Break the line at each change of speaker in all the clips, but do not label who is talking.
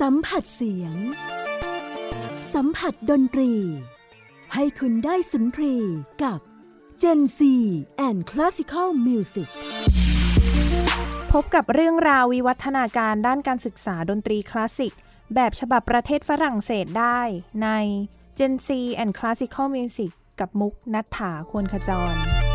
สัมผัสเสียง สัมผัสดนตรี ให้คุณได้สุนทรีกับ Gen C and Classical Music
พบกับเรื่องราววิวัฒนาการด้านการศึกษาดนตรีคลาสสิก แบบฉบับประเทศฝรั่งเศสได้ใน Gen C and Classical Music กับมุกนัฐถาควรขจร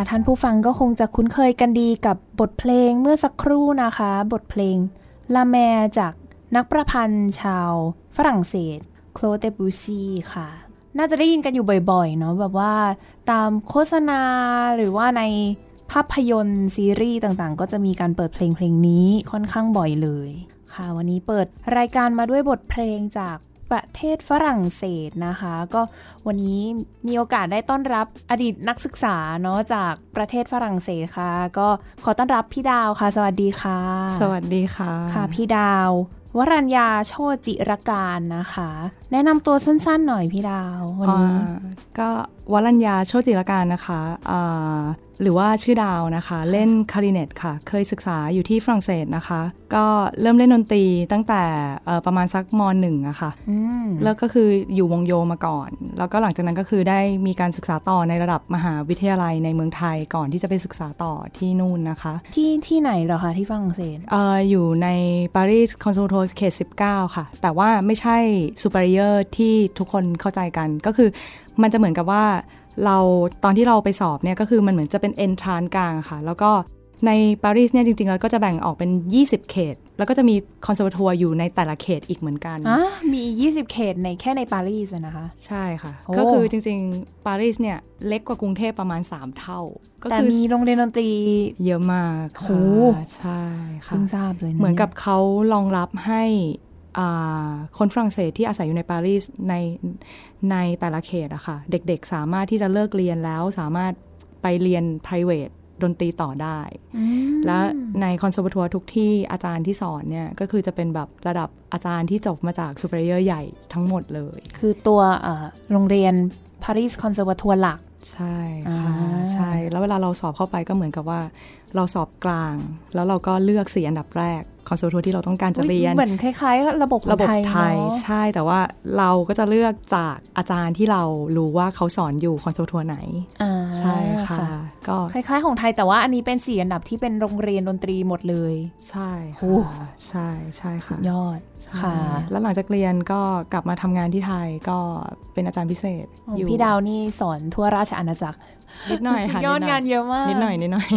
ค่ะท่านผู้ฟังก็คงจะคุ้นเคยกันดีกับบทเพลงเมื่อสักครู่นะคะ บทเพลงลาแมจากนักประพันธ์ชาวฝรั่งเศสโคลเตบูซีค่ะ น่าจะได้ยินกันอยู่บ่อยๆเนาะแบบว่าตามโฆษณาหรือว่าในภาพยนตร์ซีรีส์ต่างๆ ก็จะมีการเปิดเพลงเพลงนี้ค่อนข้างบ่อยเลย ค่ะ วันนี้เปิดรายการมาด้วยบทเพลงจาก ประเทศฝรั่งเศสนะคะ ก็วันนี้มีโอกาสได้ต้อนรับอดีตนักศึกษาเนาะจากประเทศฝรั่งเศสค่ะ ก็ขอต้อนรับพี่ดาวค่ะ สวัสดีค่ะ
สวัสดีค่ะ
ค่ะพี่ดาววรัญญาโชจิรการนะคะ แนะนำตัวสั้นๆหน่อยพี่ดาววันนี้
อ่าก็วรัญญาโชติรการนะคะอ่าหรือว่าชื่อดาวนะคะ เล่นคลาริเนตค่ะ เคยศึกษาอยู่ที่ฝรั่งเศสนะคะ ก็เริ่มเล่นดนตรีตั้งแต่เอ่อประมาณสักมหนึ่งอะค่ะ
อืม
แล้วก็คืออยู่วงโยมาก่อน แล้วก็หลังจากนั้นก็คือได้มีการศึกษาต่อในระดับมหาวิทยาลัยในเมืองไทยก่อนที่จะไปศึกษาต่อที่นู่นนะคะ
ที่ที่ไหนเหรอคะที่ฝรั่งเศส
เอออยู่ในปารีสคอน s ร์ r โทเขต19 ค่ะ แต่ว่าไม่ใช่ superior ที่ทุกคนเข้าใจกันก็คือ มันจะเหมือนกับว่าเราตอนที่เราไปสอบเนี่ยก็คือมันเหมือนจะเป็นเอนทรานกลางอะค่ะ แล้วก็ในปารีสเนี่ยจริงๆแล้วก็จะแบ่งออกเป็น 20 เขต แล้วก็จะมีคอน s ร์ r ทัวอยู่ในแต่ละเขตอีกเหมือนกัน
อะมี 20 เขตในแค่ในปารีสอะนะคะ
ใช่ค่ะ
โอ้
ก็คือจริงๆ ปารีสเนี่ยเล็กกว่ากรุงเทพประมาณ 3 เท่า ก็
แต่
คือ
มีโรงเรียนดนตรี
เยอะมาก
โห
ค่ะใช่ค่ะ
เพิ่งทราบเลยนะ
เหมือนกับ
ย
เขารองรับให้อ่า คนฝรั่งเศสที่อาศัยอยู่ในปารีสในในแต่ละเขตอะค่ะ เด็กๆสามารถที่จะเลิกเรียนแล้วสามารถไปเรียน private ดนตรีต่อได้
อืม
และใน Conservatoire ทุกที่อาจารย์ที่สอนเนี่ย ก็คือจะเป็นแบบระดับอาจารย์ที่จบมาจาก supérieur ใหญ่ทั้งหมดเลย
คือตัวเอ่อโรงเรียน Paris Conservatoire หลัก
ใช่ค่ะ
อ่า
ใช่ แล้วเวลาเราสอบเข้าไปก็เหมือนกับว่า เราสอบกลาง แล้วเราก็เลือกสี่อันดับแรก Conservatoire ที่เราต้องการจะเรียน
เหมือนคล้ายๆ ระบบ
ระบบ
ไทย
ไทย
เนอะ
ใช่แต่ว่าเราก็จะเลือกจากอาจารย์ที่เรารู้ว่าเขาสอนอยู่คอนเสิร์ตทัวร์ไหน
อ่า
ใช่ค่ะ ก็
คล้ายๆ ของไทยแต่ว่าอันนี้เป็นสี่อันดับที่เป็นโรงเรียนดนตรีหมดเลย
ใช่
โอ้
ค่ะใช่ใช่ค่ะ
ยอด
ใช่
ค่ะ
แล้วหลังจากเรียนก็กลับมาทำงานที่ไทยก็เป็นอาจารย์พิเศษ
ของ
อยู่
พี่ดาวนี่สอนทั่วราชอาณาจักร
นิดหน่อยค่ะ
ยอดงานเยอะมาก
นิดหน่อยนิดหน่อย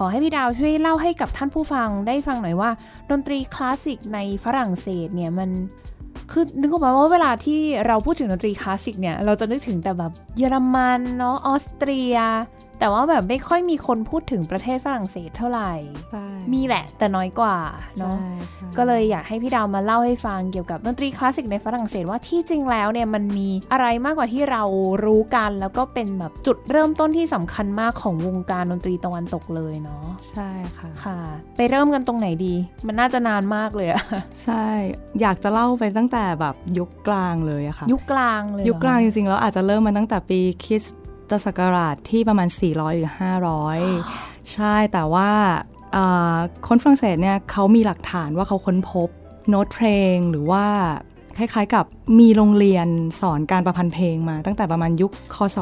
อ่าขอให้พี่ดาวช่วยเล่าให้กับท่านผู้ฟังได้ฟังหน่อยว่า ดนตรีคลาสสิกในฝรั่งเศสเนี่ยมันคือนึกออกไหมว่าเวลาที่เราพูดถึงดนตรีคลาสสิกเนี่ย เราจะนึกถึงแต่แบบเยอรมันเนาะออสเตรีย แต่ว่าแบบไม่ค่อยมีคนพูดถึงประเทศฝรั่งเศสเท่าไหร่
ใช่
มีแหละแต่น้อยกว่าเนาะ
ใช่ใช่
ก็เลยอยากให้พี่ดาวมาเล่าให้ฟังเกี่ยวกับดนตรีคลาสสิกในฝรั่งเศสว่าที่จริงแล้วเนี่ยมันมีอะไรมากกว่าที่เรารู้กัน แล้วก็เป็นแบบจุดเริ่มต้นที่สำคัญมากของวงการดนตรีตะวันตกเลยเนาะ
ใช่ค่ะ
ค่ะ ไปเริ่มกันตรงไหนดี มันน่าจะนานมากเลยอะ
ใช่ อยากจะเล่าไปตั้งแต่แบบยุคกลางเลยอะค่ะ
ยุคกลางเลยเหรอ
ยุคกลางจริงๆแล้วอาจจะเริ่มมาตั้งแต่ปีคริสต ศักราชที่ประมาณ 400 หรือ 500 ใช่แต่ว่าเอ่อคนฝรั่งเศสเนี่ยเขามีหลักฐานว่าเขาค้นพบโน้ตเพลงหรือว่า คล้ายๆ กับมีโรงเรียนสอนการประพันธ์เพลงมา ตั้งแต่ประมาณยุคคศ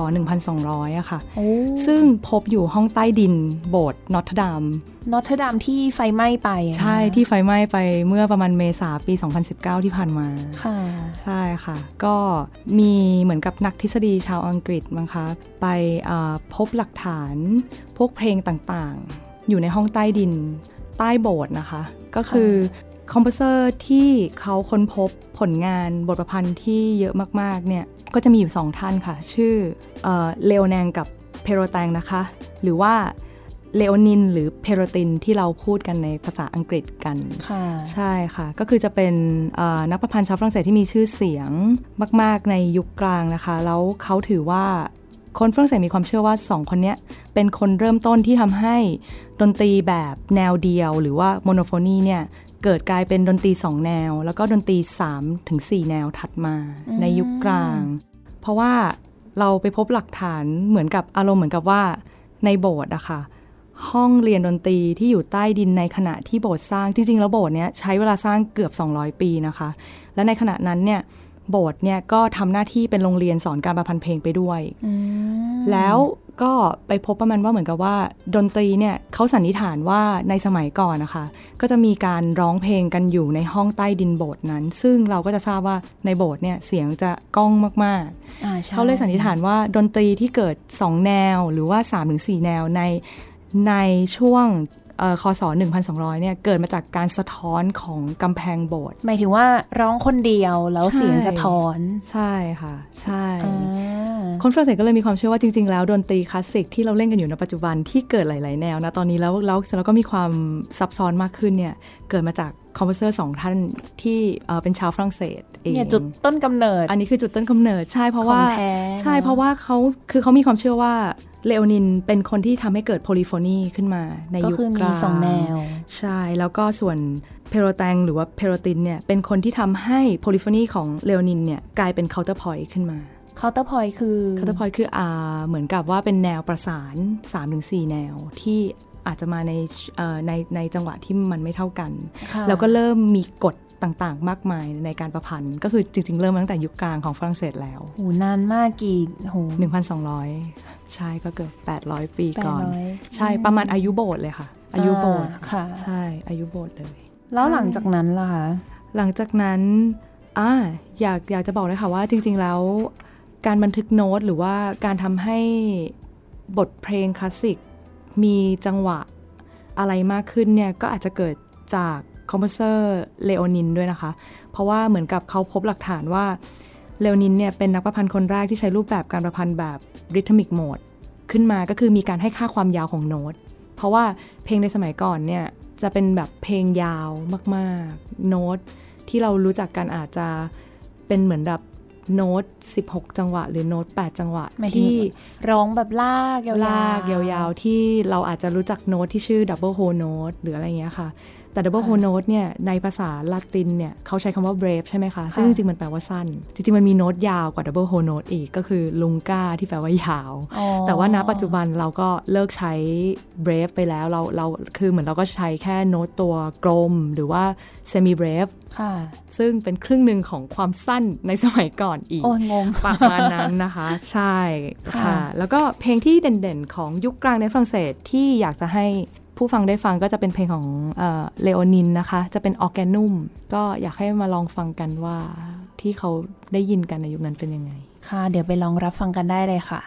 1200อะค่ะ
โอ้
ซึ่งพบอยู่ห้องใต้ดินโบสถ์ Notre-Dame Notre-Dame ที่
ไฟไหม้ไปอะนะ
ใช่ที่ไฟไหม้ไปเมื่อประมาณเมษาปี 2019 ที่ผ่านมา
ค่ะ
ใช่ค่ะ ก็มีเหมือนกับนักทฤษฎีชาวอังกฤษมั้งคะ ไปอ่าพบหลักฐานพวกเพลงต่างๆ อยู่ในห้องใต้ดินใต้โบสถ์นะคะ ก็คือ composer ที่เขาค้นพบผลงานบทประพันธ์ที่เยอะมากๆเนี่ยก็จะมีอยู่สองท่านค่ะ ชื่อเอ่อเลโอแนงกับเพโรแตงนะคะ หรือว่าเลโอนินหรือเพโรตินที่เราพูดกันในภาษาอังกฤษกัน
ค่ะ
ใช่ค่ะ ก็คือจะเป็นเอ่อนักประพันธ์ชาวฝรั่งเศสที่มีชื่อเสียงมาก ๆ ในยุคกลางนะคะ แล้วเขาถือว่าคนฝรั่งเศสมีความเชื่อว่าสองคนเนี้ยเป็นคนเริ่มต้นที่ทำให้ดนตรีแบบแนวเดียว หรือว่าโมโนโฟนีเนี่ย เกิดกลายเป็นดนตรี 2 แนว แล้วก็ดนตรี3ถึง4แนวถัดมา
อืม
ในยุคกลาง เพราะว่าเราไปพบหลักฐานเหมือนกับอารมณ์เหมือนกับว่าในโบสถ์อะค่ะห้องเรียนดนตรีที่อยู่ใต้ดินในขณะที่โบสถ์สร้างจริง ๆ แล้วโบสถ์เนี้ยใช้เวลาสร้างเกือบ 200 ปีนะคะ และในขณะนั้นเนี่ย โบสถ์เนี่ยก็ทำหน้าที่เป็นโรงเรียนสอนการประพันธ์เพลงไปด้วย
อืม
แล้วก็ไปพบประมาณว่าเหมือนกับว่า ดนตรีเนี่ยเขาสันนิษฐานว่าในสมัยก่อนนะคะ ก็จะมีการร้องเพลงกันอยู่ในห้องใต้ดินโบสถ์นั้น ซึ่งเราก็จะทราบว่าในโบสถ์เนี่ยเสียงจะก้องมากๆ
อ่ใช่
เขาเลยสันนิษฐานว่าดนตรีที่เกิด 2 แนวหรือว่า 3-4 แนวในในช่วงเอ่อ คศ1200เนี่ยเกิดมาจากการสะท้อนของกำแพงโบสถ์
หมายถึงว่าร้องคนเดียวแล้ว
ใช่
เสียงสะท้อน
ใช่ค่ะ ใช่
อ่า
คนฝรั่งเศสก็เลยมีความเชื่อว่าจริง ๆ แล้วดนตรีคลาสสิกที่เราเล่นกันอยู่ในปัจจุบันที่เกิดหลาย ๆ แนวนะตอนนี้แล้วแล้วแล้วก็มีความซับซ้อนมากขึ้นเนี่ยเกิดมาจาก composer สองท่านที่เอ่อเป็นชาวฝรั่งเศสเอง
เนี่ยจุดต้นกำเนิด
อันนี้คือจุดต้นกำเนิดใช่เพราะ
ของ
ว่า
แท้
ใช่
เนอะ
เพราะว่าเขาคือเขามีความเชื่อว่า เลโอนินเป็นคนที่ทำให้เกิด polyphony ขึ้นมาใน
ก็
ยุค
คือกมี
ลาง
สองแนว
ใช่ แล้วก็ส่วนเพโรแตงหรือว่าเพโรตินเนี่ยเป็นคนที่ทำให้ polyphony ของเลโอนินเนี่ยกลายเป็น counterpoint ขึ้นมา
counterpoint คือ counterpoint คือ
อ่าเหมือนกับว่าเป็นแนวประสาน 3-4 แนวที่อาจจะมาในเอ่อในในจังหวะที่มันไม่เท่ากัน
ค่ะ
แล้วก็เริ่มมีกฎ ต่างๆ มากมายในการประพันธ์ ก็คือจริง ๆ เริ่มมาตั้งแต่ยุคกลางของฝรั่งเศสแล้ว
โหนานมากกี่โห
1,200 ใช่ก็เกือบ800 ปี
แปด
ก่อน
ร้อย
ใช่ประมาณอายุโบสถ์เลยค่ะ อายุโบสถ์
อ่าค่ะ
ใช่อายุโบสถ์เลย
แล้วหลังจากนั้นล่ะคะ
หลังจากนั้นอ่าอยากอยากจะบอกเลยค่ะว่าจริง ๆ แล้ว การบันทึกโน้ตหรือว่าการทำให้บทเพลงคลาสสิกมีจังหวะอะไรมากขึ้นเนี่ยก็อาจจะเกิดจาก composer เลโอนินด้วยนะคะ เพราะว่าเหมือนกับเขาพบหลักฐานว่าเลโอนินเนี่ยเป็นนักประพันธ์คนแรกที่ใช้รูปแบบการประพันธ์แบบ rhythmic mode ขึ้นมาก็คือมีการให้ค่าความยาวของโน้ต เพราะว่าเพลงในสมัยก่อนเนี่ยจะเป็นแบบเพลงยาวมาก ๆ โน้ตที่เรารู้จักกันอาจจะเป็นเหมือนแบบโน้ต 16 จังหวะ หรือโน้ต 8 จังหวะ
หมายถึง
ที่
ร้องแบบลากยาวๆ
ลากยาวๆ ที่เราอาจจะรู้จักโน้ตที่ชื่อ double whole note หรืออะไรเงี้ยค่ะ แต่ double whole note เนี่ยในภาษาละตินเนี่ยเขาใช้คำว่า breve ใช่ไหมคะ ซึ่งจริงๆ มันแปลว่าสั้น จริงๆ มันมีโน้ตยาวกว่า double whole note อีกก็คือ longa ที่แปลว่ายาว
อ๋อ
แต่ว่าณปัจจุบันเราก็เลิกใช้ brave ไปแล้วเราเราคือเหมือนเราก็ใช้แค่โน้ตตัวกลม หรือว่า semi brave
ค่ะ
ซึ่งเป็นครึ่งหนึ่งของความสั้นในสมัยก่อนอีก
โอ้ยงง
ประมาณนั้นนะคะ ใช่
ค่ะ
ค่ะ แล้วก็เพลงที่เด่นๆ ของยุคกลางในฝรั่งเศสที่อยากจะให้ ผู้ฟังได้ฟังก็จะเป็นเพลงของเลโอนินนะคะ จะเป็นออร์แกนุ่ม ก็อยากให้มาลองฟังกันว่าที่เขาได้ยินกันในยุคนั้นเป็นยังไง
ค่ะ เดี๋ยวไปลองรับฟังกันได้เลยค่ะ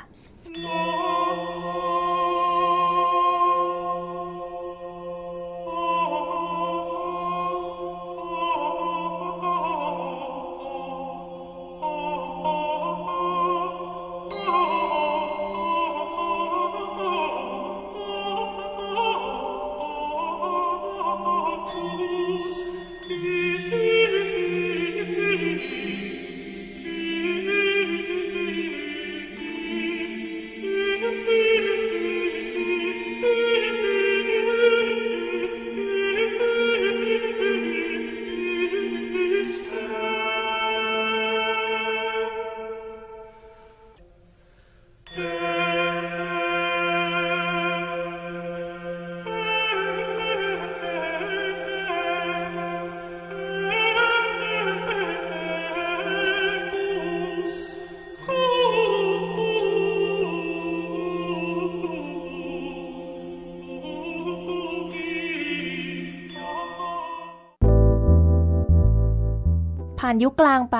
านยุคกลางไป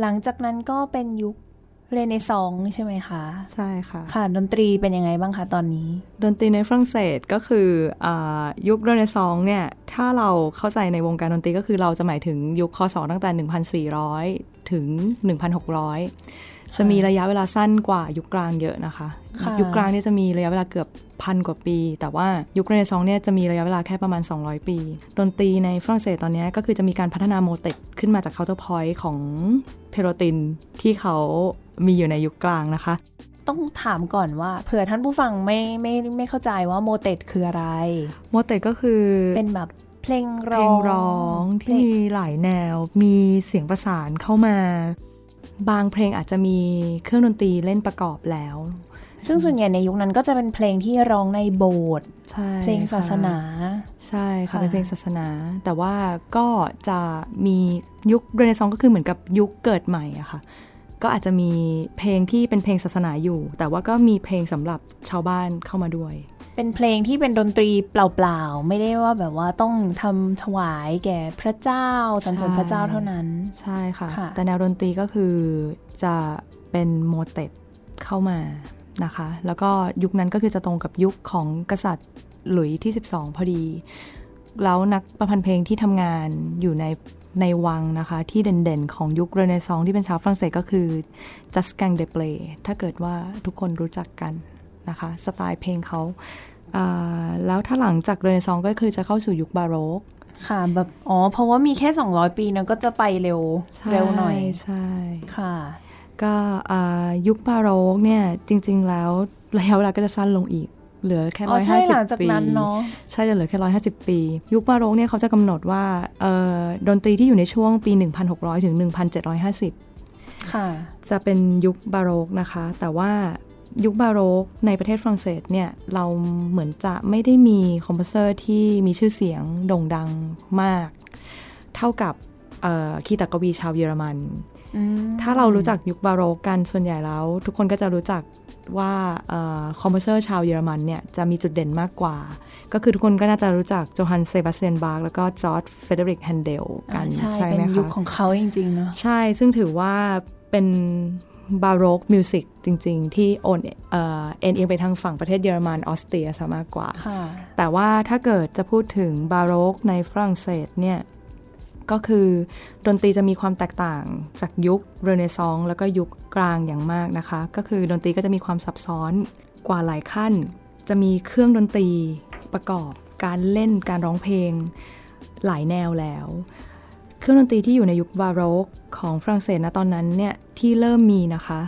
หลังจากนั้นก็เป็นยุคเรเนซองส์ใช่ไหมคะ
ใช่ค่ะ
ค่ะ ดนตรีเป็นยังไงบ้างคะตอนนี้
ดนตรีในฝรั่งเศสก็คืออายุคเรเนซองส์เนี่ยถ้าเราเข้าใจในวงการดนตรีก็คือเราจะหมายถึงยุคคศตั้งแต่ 1,400 ถึง 1,600 จะมีระยะเวลาสั้นกว่ายุคกลางเยอะนะคะ
ค่ะ
ยุคกลางเนี่ยจะมีระยะเวลาเกือบพันกว่าปี แต่ว่ายุคเรเนซองส์เนี่ยจะมีระยะเวลาแค่ประมาณ 200 ปี ดนตรีในฝรั่งเศสตอนเนี้ยก็คือจะมีการพัฒนา motet ขึ้นมาจาก counterpoint ของเพโรตินที่เขามีอยู่ในยุคกลางนะคะ
ต้องถามก่อนว่าเผื่อท่านผู้ฟังไม่ไม่ไม่เข้าใจว่า motet คืออะไร
motet ก็คือ
เป็นแบบเพลง
เพ
ร้
ล
อง
งร้องที่มีหลายแนว มีเสียงประสานเข้ามา บางเพลงอาจจะมีเครื่องดนตรีเล่นประกอบแล้ว
ซึ่งส่วนใหญ่ในยุคนั้นก็จะเป็นเพลงที่ร้องในโบสถ์สถ์
ใช่
เพลงศาสนา
ใช่ค่ะ
ค่ะ
เป็นเพลงศาสนา แต่ว่าก็จะมียุคเรเนซองส์ก็คือเหมือนกับยุคเกิดใหม่อะค่ะก็อาจจะมีเพลงที่เป็นเพลงศาสนาอยู่ แต่ว่าก็มีเพลงสำหรับชาวบ้านเข้ามาด้วย
เป็นเพลงที่เป็นดนตรีเปล่าๆ ไม่ได้ว่าแบบว่าต้องทำถวายแก่พระเจ้าสรรเสริญพระเจ้าเท่านั้น
ใช่ค่ะ
ค่ะ
แต่แนวดนตรีก็คือจะเป็นโมเตตเข้ามานะคะ แล้วก็ยุคนั้นก็คือจะตรงกับยุคของกษัตริย์หลุยที่ 12 พอดี แล้วนักประพันธ์เพลงที่ทำงานอยู่ในในวังนะคะ ที่เด่นๆ ของยุคเรเนซองส์ที่เป็นชาวฝรั่งเศสก็คือจัสกังเดเปลถ้าเกิดว่าทุกคนรู้จักกันนะคะ สไตล์เพลงเขาอ่า แล้วถ้าหลังจากเรเนซองส์ก็คือจะเข้าสู่ยุคบาโรก
ค่ะแบบอ๋อ เพราะว่ามีแค่ 200 ปีนะก็จะไปเร็วเร็วหน่อย
ใช่
ค่ะ
ก็อ่ายุคบาโรกเนี่ยจริง ๆ แล้วระยะเวลาก็จะสั้นลงอีกเหลือแค่
อ๋
ร้
อ
อย
ใช่
ห้าสิ
ห
บ
ลังจาก
ปี
นั้นเนาะ
ใช่จะเหลือแค่ร้อยห้าสิบปี ยุคบาโรกเนี่ยเขาจะกำหนดว่าเอ่อดนตรีที่อยู่ในช่วงปี 1600 ถึง 1750
ค่ะ
จะเป็นยุคบาโรกนะคะ แต่ว่า ยุคบาโรกในประเทศฝรั่งเศสเนี่ยเราเหมือนจะไม่ได้มีคอมโพเซอร์ที่มีชื่อเสียงโด่งดังมาก เท่ากับเอ่อคีตกวีชาวเยอรมัน
อืม
ถ้าเรารู้จักยุคบาโรกกันส่วนใหญ่แล้ว ทุกคนก็จะรู้จักว่า composer ชาวเยอรมันเนี่ยจะมีจุดเด่นมากกว่า ก็คือทุกคนก็น่าจะรู้จักโจฮันเซบาสเตียนบาร์กแล้วก็จอร์จเฟรเดริกแฮนเดลกัน
อ่าใช่
ใช่ไหมคะ
เป็นยุคของเขาจริงๆเนาะ
ใช่ซึ่งถือว่าเป็น Baroque music จริง ๆ ที่โอนเอ่อเอ็นเอียงไปทางฝั่งประเทศเยอรมันออสเตรียซะมากกว่า
ค่ะ
แต่ว่าถ้าเกิดจะพูดถึงบาโรกในฝรั่งเศสเนี่ยก็คือดนตรีจะมีความแตกต่างจากยุคเรเนซองส์แล้วก็ยุคกลางอย่างมากนะคะ ก็คือดนตรีก็จะมีความซับซ้อนกว่าหลายขั้น จะมีเครื่องดนตรีประกอบการเล่นการร้องเพลงหลายแนวแล้ว เครื่องดนตรีที่อยู่ในยุคบาโรกของฝรั่งเศสนะตอนนั้นเนี่ยที่เริ่มมีนะคะ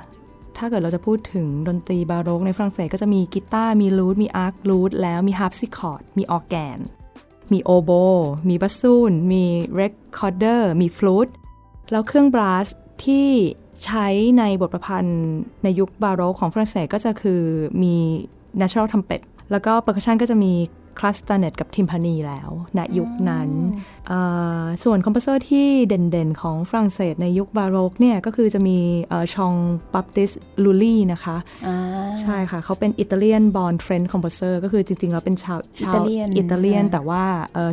ถ้าเกิดเราจะพูดถึงดนตรีบาโรกในฝรั่งเศสก็จะมีกีตาร์มี lute มี archlute แล้วมี harpsichord มีออร์แกน มีโอโบ มี bassoon มี recorder มีฟลูตแล้วเครื่อง brass ที่ใช้ในบทประพันธ์ในยุคบาโรกของฝรั่งเศสก็จะคือมี natural trumpet แล้วก็ percussion ก็จะมี castanet กับ timpani แล้วณยุคนั้นส่วน composer ที่เด่นๆ ของฝรั่งเศสในยุคบาโรกเนี่ยก็คือจะมีชองบัปติสลูลี่นะคะใช่ค่ะ เขาเป็น Italian-born French composer ก็คือจริงๆ แล้วเป็นชาวชาวอิตาเลียน แต่ว่า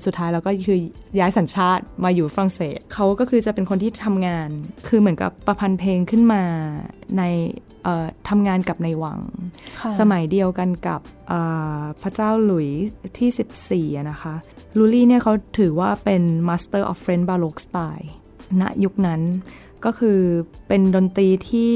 สุดท้ายเราก็คือย้ายสัญชาติมาอยู่ฝรั่งเศส เขาก็คือจะเป็นคนที่ทำงาน คือเหมือนกับประพันธ์เพลงขึ้นมาในทำงานกับในวัง สมัยเดียวกันกับพระเจ้าหลุยที่ 14นะคะ ลูลี่เนี่ยเขาถือว่าเป็น Master of French Baroque Style ณยุคนั้นก็คือเป็นดนตรีที่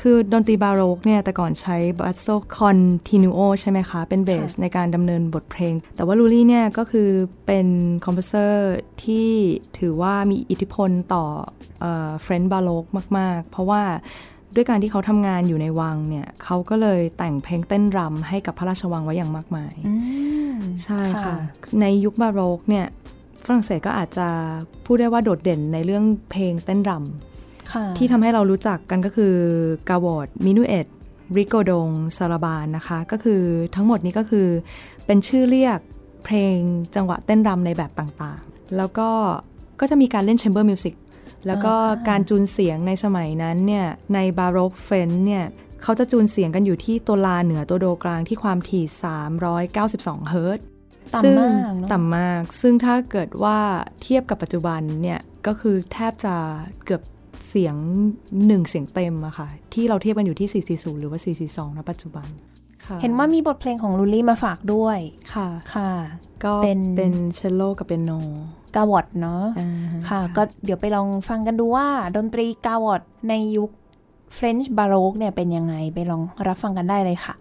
คือดนตรีบาโรกเนี่ยแต่ก่อนใช้บัสโซcontinuo ใช่ไหมคะ เป็นเบสในการดำเนินบทเพลง แต่ว่าลูลี่เนี่ยก็คือเป็น composer ที่ถือว่ามีอิทธิพลต่อ French Baroque มาก ๆ เพราะว่า ด้วยการที่เขาทำงานอยู่ในวังเนี่ยเขาก็เลยแต่งเพลงเต้นรำให้กับพระราชวังไว้อย่างมากมายใช่ค่ะ ในยุคบาโรกเนี่ยฝรั่งเศสก็อาจจะพูดได้ว่าโดดเด่นในเรื่องเพลงเต้นรำที่ทำให้เรารู้จักกันก็คือ gavotte minuet rigaudon sarabande นะคะ ก็คือทั้งหมดนี้ก็คือเป็นชื่อเรียกเพลงจังหวะเต้นรำในแบบต่างๆ แล้วก็ก็จะมีการเล่น chamber music แล้วก็การจูนเสียงในสมัยนั้นเนี่ยในบาโรก French เนี่ยเขาจะจูนเสียงกันอยู่ที่ตัวลาเหนือตัวโดกลางที่ความถี่ 392 เฮิรตซ์
ต่ำมาก
ต่ำมาก ซึ่งถ้าเกิดว่าเทียบกับปัจจุบันเนี่ยก็คือแทบจะเกือบเสียงหนึ่งเสียงเต็มอะค่ะ ที่เราเทียบกันอยู่ที่ 440 หรือว่า 442 ณ ปัจจุบัน
เห็นว่ามีบทเพลงของลูลี่มาฝากด้วย
ค่ะ
ค่ะ
ก็เป็นเป็นเชลโลกับเปียโน
gavotte เนาะค่ะ ก็เดี๋ยวไปลองฟังกันดูว่า ดนตรี gavotte ในยุค French Baroque เนี่ยเป็นยังไง ไปลองรับฟังกันได้เลยค่ะ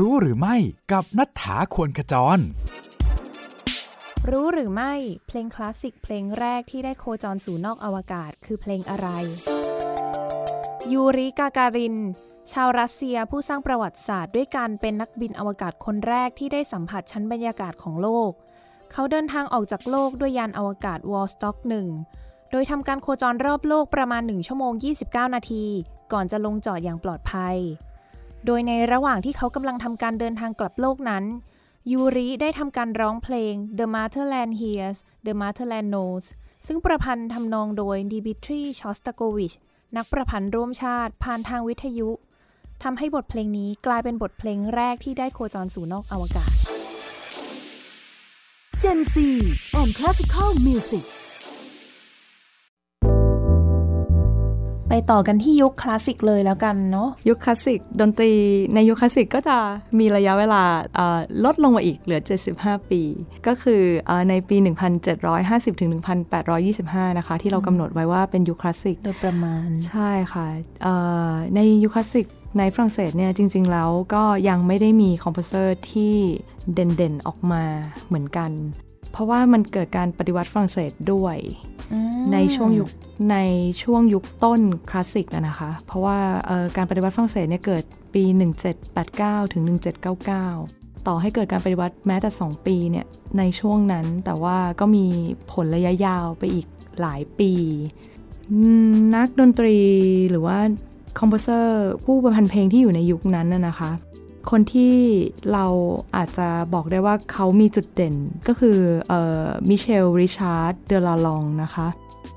รู้หรือไม่กับนัฐธาควรขจร
รู้หรือไม่ เพลงคลาสสิกเพลงแรกที่ได้โคจรสู่นอกอวกาศคือเพลงอะไร ยูริกาการิน ชาวรัสเซียผู้สร้างประวัติศาสตร์ด้วยการเป็นนักบินอวกาศคนแรกที่ได้สัมผัสชั้นบรรยากาศของโลก เขาเดินทางออกจากโลกด้วยยานอวกาศวอสต็อกหนึ่งโดยทำการโคจรรอบโลกประมาณ 1 ชั่วโมง 29 นาที ก่อนจะลงจอดอย่างปลอดภัย โดยในระหว่างที่เขากำลังทำการเดินทางกลับโลกนั้นยูริได้ทำการร้องเพลง The Motherland Hears The Motherland Knows ซึ่งประพันธ์ทำนองโดยดิบิทรีชอสตาโกวิชนักประพันธ์ร่วมชาติ ผ่านทางวิทยุทำให้บทเพลงนี้กลายเป็นบทเพลงแรกที่ได้โคจรสู่นอกอวกาศ
Gen Z and Classical Music
ไปต่อกันที่ยุคคลาสสิกเลยแล้วกันเนาะ
ยุคคลาสสิกดนตรีในยุคคลาสสิกก็จะมีระยะเวลาลดลงมาอีกเหลือ 75 ปี ก็คือในปี 1750ถึง1825 นะคะ ที่เรากำหนดไว้ว่าเป็นยุคคลาสสิก
โดยประมาณ
ใช่ค่ะในยุคคลาสสิกในฝรั่งเศสเนี่ยจริง ๆ แล้วก็ยังไม่ได้มี composer ที่เด่นๆ ออกมาเหมือนกัน เพราะว่ามันเกิดการปฏิวัติฝรั่งเศสด้วยในช่วงยุคในช่วงยุคต้นคลาสสิกนะคะ เพราะว่าการปฏิวัติฝรั่งเศสเนี่ยเกิดปี 1789 ถึง 1799 ต่อให้เกิดการปฏิวัติแม้แต่ 2 ปีเนี่ยในช่วงนั้นแต่ว่าก็มีผลระยะยาวไปอีกหลายปี นักดนตรีหรือว่าคอมโพเซอร์ผู้ประพันธ์เพลงที่อยู่ในยุคนั้นน่ะนะคะ คนที่เราอาจจะบอกได้ว่าเขามีจุดเด่นก็คือมิเชลริชาร์ดเดลาลองนะคะ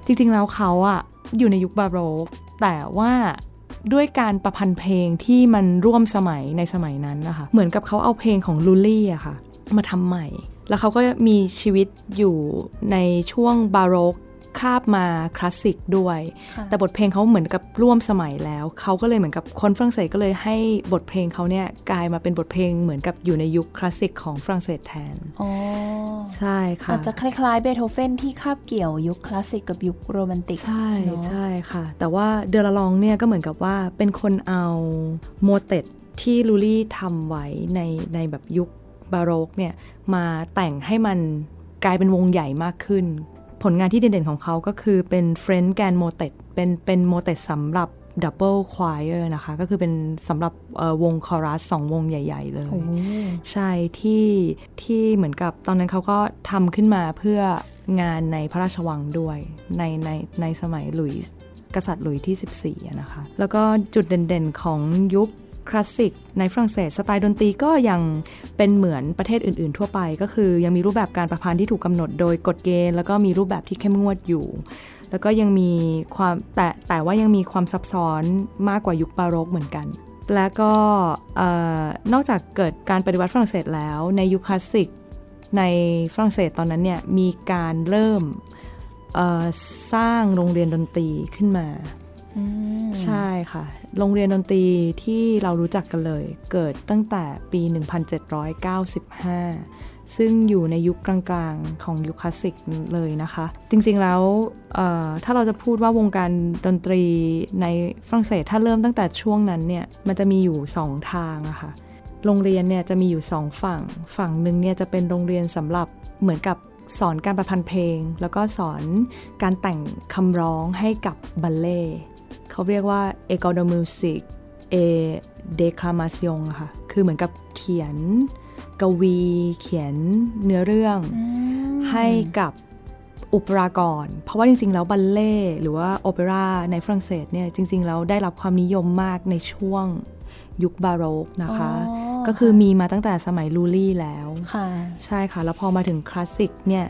จริงๆแล้วเขาอะอยู่ในยุคบาโรกแต่ว่าด้วยการประพันธ์เพลงที่มันร่วมสมัยในสมัยนั้นนะคะ เหมือนกับเขาเอาเพลงของลูลี่อะค่ะ มาทำใหม่ แล้วเขาก็มีชีวิตอยู่ในช่วงบาโรก คาบมาคลาสสิกด้วย แต่บทเพลงเขาเหมือนกับร่วมสมัยแล้ว เขาก็เลยเหมือนกับคนฝรั่งเศสก็เลยให้บทเพลงเขาเนี่ยกลายมาเป็นบทเพลงเหมือนกับอยู่ในยุคคลาสสิกของฝรั่งเศสแทน
อ๋อ
ใช่ค่ะ
อาจจะคล้ายๆเบโธเฟนที่คาบเกี่ยวยุคคลาสสิกกับยุคโรแมนติก
ใช่ใช่ค่ะ แต่ว่าเดลาลองเนี่ยก็เหมือนกับว่าเป็นคนเอา motet ที่ลูลี่ทำไว้ในในแบบยุคบาโรกเนี่ยมาแต่งให้มันกลายเป็นวงใหญ่มากขึ้น ผลงานที่เด่นๆของเขาก็คือเป็น French grand motet เป็นเป็น motet สำหรับ Double Choir นะคะ ก็คือเป็นสำหรับวงคอรัสสองวงใหญ่ ๆ เลย ใช่ที่ที่เหมือนกับตอนนั้นเขาก็ทำขึ้นมาเพื่องานในพระราชวังด้วย ในในในสมัยหลุยส์กษัตริย์หลุยที่ 14นะคะ แล้วก็จุดเด่นๆของยุค คลาสสิกในฝรั่งเศสสไตล์ดนตรีก็ยังเป็นเหมือนประเทศอื่น ๆ ทั่วไป ก็คือยังมีรูปแบบการประพันธ์ที่ถูกกาหนดโดยกฎเกณฑ์แล้วก็มีรูปแบบที่เข้มงวดอยู่ แล้วก็ยังมีความแต่แต่ว่ายังมีความซับซ้อนมากกว่ายุคบาโรกเหมือนกัน และก็นอกจากเกิดการปฏิวัติฝรั่งเศสแล้วในยุคคลาสสิกในฝรั่งเศสตอนนั้นเนี่ยมีการเริ่มสร้างโรงเรียนดนตรีขึ้นมา ใช่ค่ะ โรงเรียนดนตรีที่เรารู้จักกันเลย เกิดตั้งแต่ปี 1795 ซึ่งอยู่ในยุคกลางๆของยุคคลาสสิกเลยนะคะ จริงๆแล้วถ้าเราจะพูดว่าวงการดนตรีในฝรั่งเศสถ้าเริ่มตั้งแต่ช่วงนั้นเนี่ยมันจะมีอยู่สองทางอะคะ่ะโรงเรียนเนี่ยจะมีอยู่สองฝั่ง ฝั่งหนึ่งเนี่ยจะเป็นโรงเรียนสำหรับเหมือนกับสอนการประพันธ์เพลง แล้วก็สอนการแต่งคำร้องให้กับบัลเล่ เขาเรียกว่า e c o d e music e declamation ค่ะ คือเหมือนกับเขียนกวี เขียนเนื้อเรื่องให้กับอุปรากร เพราะว่าจริง ๆ แล้วบัลเล่หรือว่าโอเปร่าในฝรั่งเศสเนี่ยจริง ๆ แล้วได้รับความนิยมมากในช่วงยุคบาโรกนะคะ ก็คือมีมาตั้งแต่สมัยลูลี่แล้วใช่ค่ะ แล้วพอมาถึงคลาสสิกเนี่ย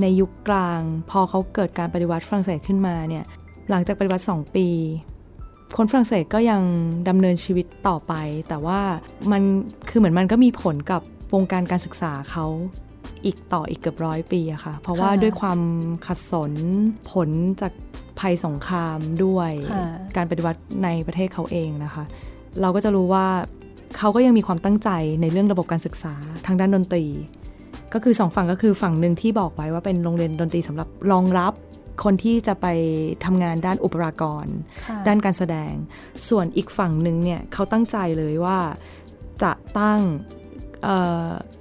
ในยุคกลาง พอเขาเกิดการปฏิวัติฝรั่งเศสขึ้นมาเนี่ย หลังจากปฏิวัติ 2 ปี คนฝรั่งเศสก็ยังดำเนินชีวิตต่อไป แต่ว่ามันคือเหมือนมันก็มีผลกับวงการการศึกษาเขาอีกต่ออีกเกือบร้อยปีอะค่ะ เพราะว่าด้วยความขัดสนผลจากภัยสงครามด้วยการปฏิวัติในประเทศเขาเองนะคะ เราก็จะรู้ว่าเขาก็ยังมีความตั้งใจในเรื่องระบบการศึกษาทางด้านดนตรี ก็คือสองฝั่งก็คือฝั่งหนึ่งที่บอกไว้ว่าเป็นโรงเรียนดนตรีสำหรับรองรับ คนที่จะไปทำงานด้านอุปรากร ด้านการแสดง ส่วนอีกฝั่งหนึ่งเนี่ยเขาตั้งใจเลยว่าจะตั้งเ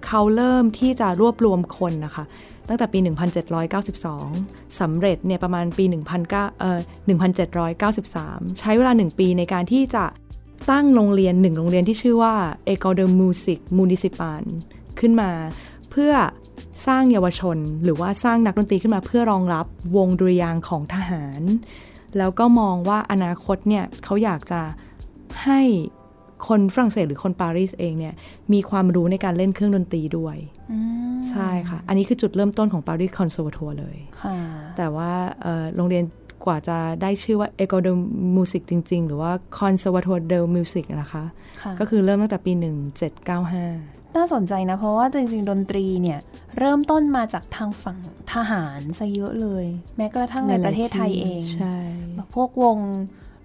เขาเริ่มที่จะรวบรวมคนนะคะตั้งแต่ปี 1792 สำเร็จเนี่ยประมาณปี1 1793 ใช้เวลา 1 ปีในการที่จะตั้งโรงเรียนหนึ่งโรงเรียนที่ชื่อว่า e c o de Music Municipal ขึ้นมา เพื่อ สร้างเยาวชน หรือว่าสร้างนักดนตรีขึ้นมาเพื่อรองรับวงดุริยางค์ของทหาร แล้วก็มองว่าอนาคตเนี่ยเขาอยากจะให้คนฝรั่งเศสหรือคนปารีสเองเนี่ยมีความรู้ในการเล่นเครื่องดนตรีด้วยใช่ค่ะ อันนี้คือจุดเริ่มต้นของปารีสคอนเสิร์ตทัวร์เลย
ค่ะ
แต่ว่าเอ่อโรงเรียนกว่าจะได้ชื่อว่า e c o de Music จริง ๆ หรือว่า Conservatoire de Music นะคะ
ค่ะ
ก็คือเริ่มตั้งแต่ปี 1795
น่าสนใจนะ เพราะว่าจริงๆ ดนตรีเนี่ยเริ่มต้นมาจากทางฝั่งทหารซะเยอะเลย แม้กระทั่งในประเทศไทยเอง
ใช่
แบบพวกวง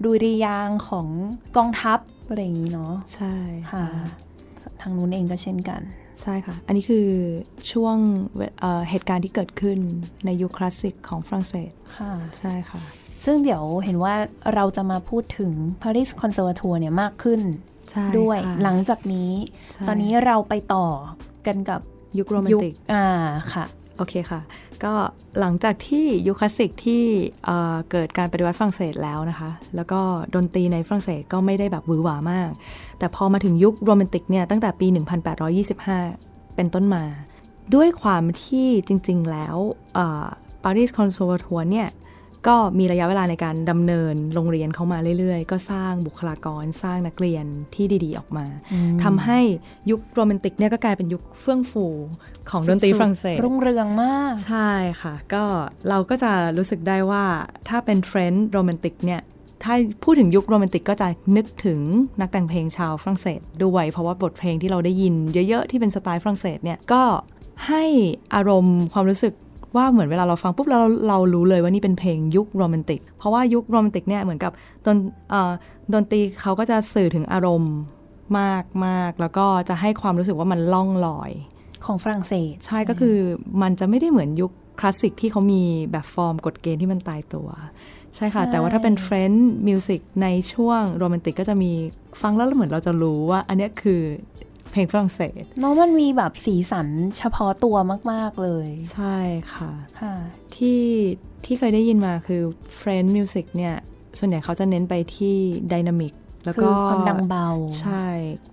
ดุริยางค์ของกองทัพอะไรอย่างนี้เนาะ
ใช่
ค่ะทางนู้นเองก็เช่นกัน
ใช่ค่ะ อันนี้คือช่วงเวเอ่อเหตุการณ์ที่เกิดขึ้นในยุคคลาสสิกของฝรั่งเศส
ค่ะ
ใช่ค่ะ
ซึ่งเดี๋ยวเห็นว่าเราจะมาพูดถึง Paris Conservatoire เนี่ยมากขึ้น
ใช่
ด้วย
ค่ะ
หลังจากนี้
ใช่
ตอนนี้เราไปต่อกันกับ
ยุคโรแมน
ยุค
ติก
อ่าค่ะ
โอเคค่ะ ก็หลังจากที่ยุคคลาสสิกที่เอ่อเกิดการปฏิวัติฝรั่งเศสแล้วนะคะ แล้วก็ดนตรีในฝรั่งเศสก็ไม่ได้แบบหวือหวามาก แต่พอมาถึงยุคโรแมนติกเนี่ยตั้งแต่ปี 1825 เป็นต้นมา ด้วยความที่จริงๆแล้วParis Conservatoire เนี่ย ก็มีระยะเวลาในการดำเนินโรงเรียนเข้ามาเรื่อยๆ ก็สร้างบุคลากรสร้างนักเรียนที่ดีๆออกมาทำให้ยุคโรแมนติกเนี่ยก็กลายเป็นยุคเฟื่องฟูของดนตรีฝรั่งเศส
รุ่งเรืองมาก
ใช่ค่ะ ก็เราก็จะรู้สึกได้ว่าถ้าเป็น French Romantic เนี่ยถ้าพูดถึงยุคโรแมนติกก็จะนึกถึงนักแต่งเพลงชาวฝรั่งเศสด้วยเพราะว่าบทเพลงที่เราได้ยินเยอะๆที่เป็นสไตล์ฝรั่งเศสเนี่ยก็ให้อารมณ์ความรู้สึก ว่าเหมือนเวลาเราฟังปุ๊บเราเรารู้เลยว่านี่เป็นเพลงยุคโรแมนติก เพราะว่ายุคโรแมนติกเนี่ยเหมือนกับดนเอ่อดนตรีเขาก็จะสื่อถึงอารมณ์มากมากๆแล้วก็จะให้ความรู้สึกว่ามันล่องลอย
ของฝรั่งเศส
ใช่ก็คือมันจะไม่ได้เหมือนยุคคลาสสิกที่เขามีแบบฟอร์มกฎเกณฑ์ที่มันตายตัว ใช่ค่ะ
ใช่
แต่ว่าถ้าเป็น French music ในช่วงโรแมนติกก็จะมีฟังแล้วเหมือนเราจะรู้ว่า อันเนี้ยคือ เพลงฝรั่งเศส
เน้องมันมีแบบสีสันเฉพาะตัวมาก ๆ เลย
ใช่ค่ะ
ค่ะ
ที่ที่เคยได้ยินมาคือ French music เนี่ย ส่วนใหญ่เขาจะเน้นไปที่ dynamic แล้วก็คื
อความดังเบา
ใช่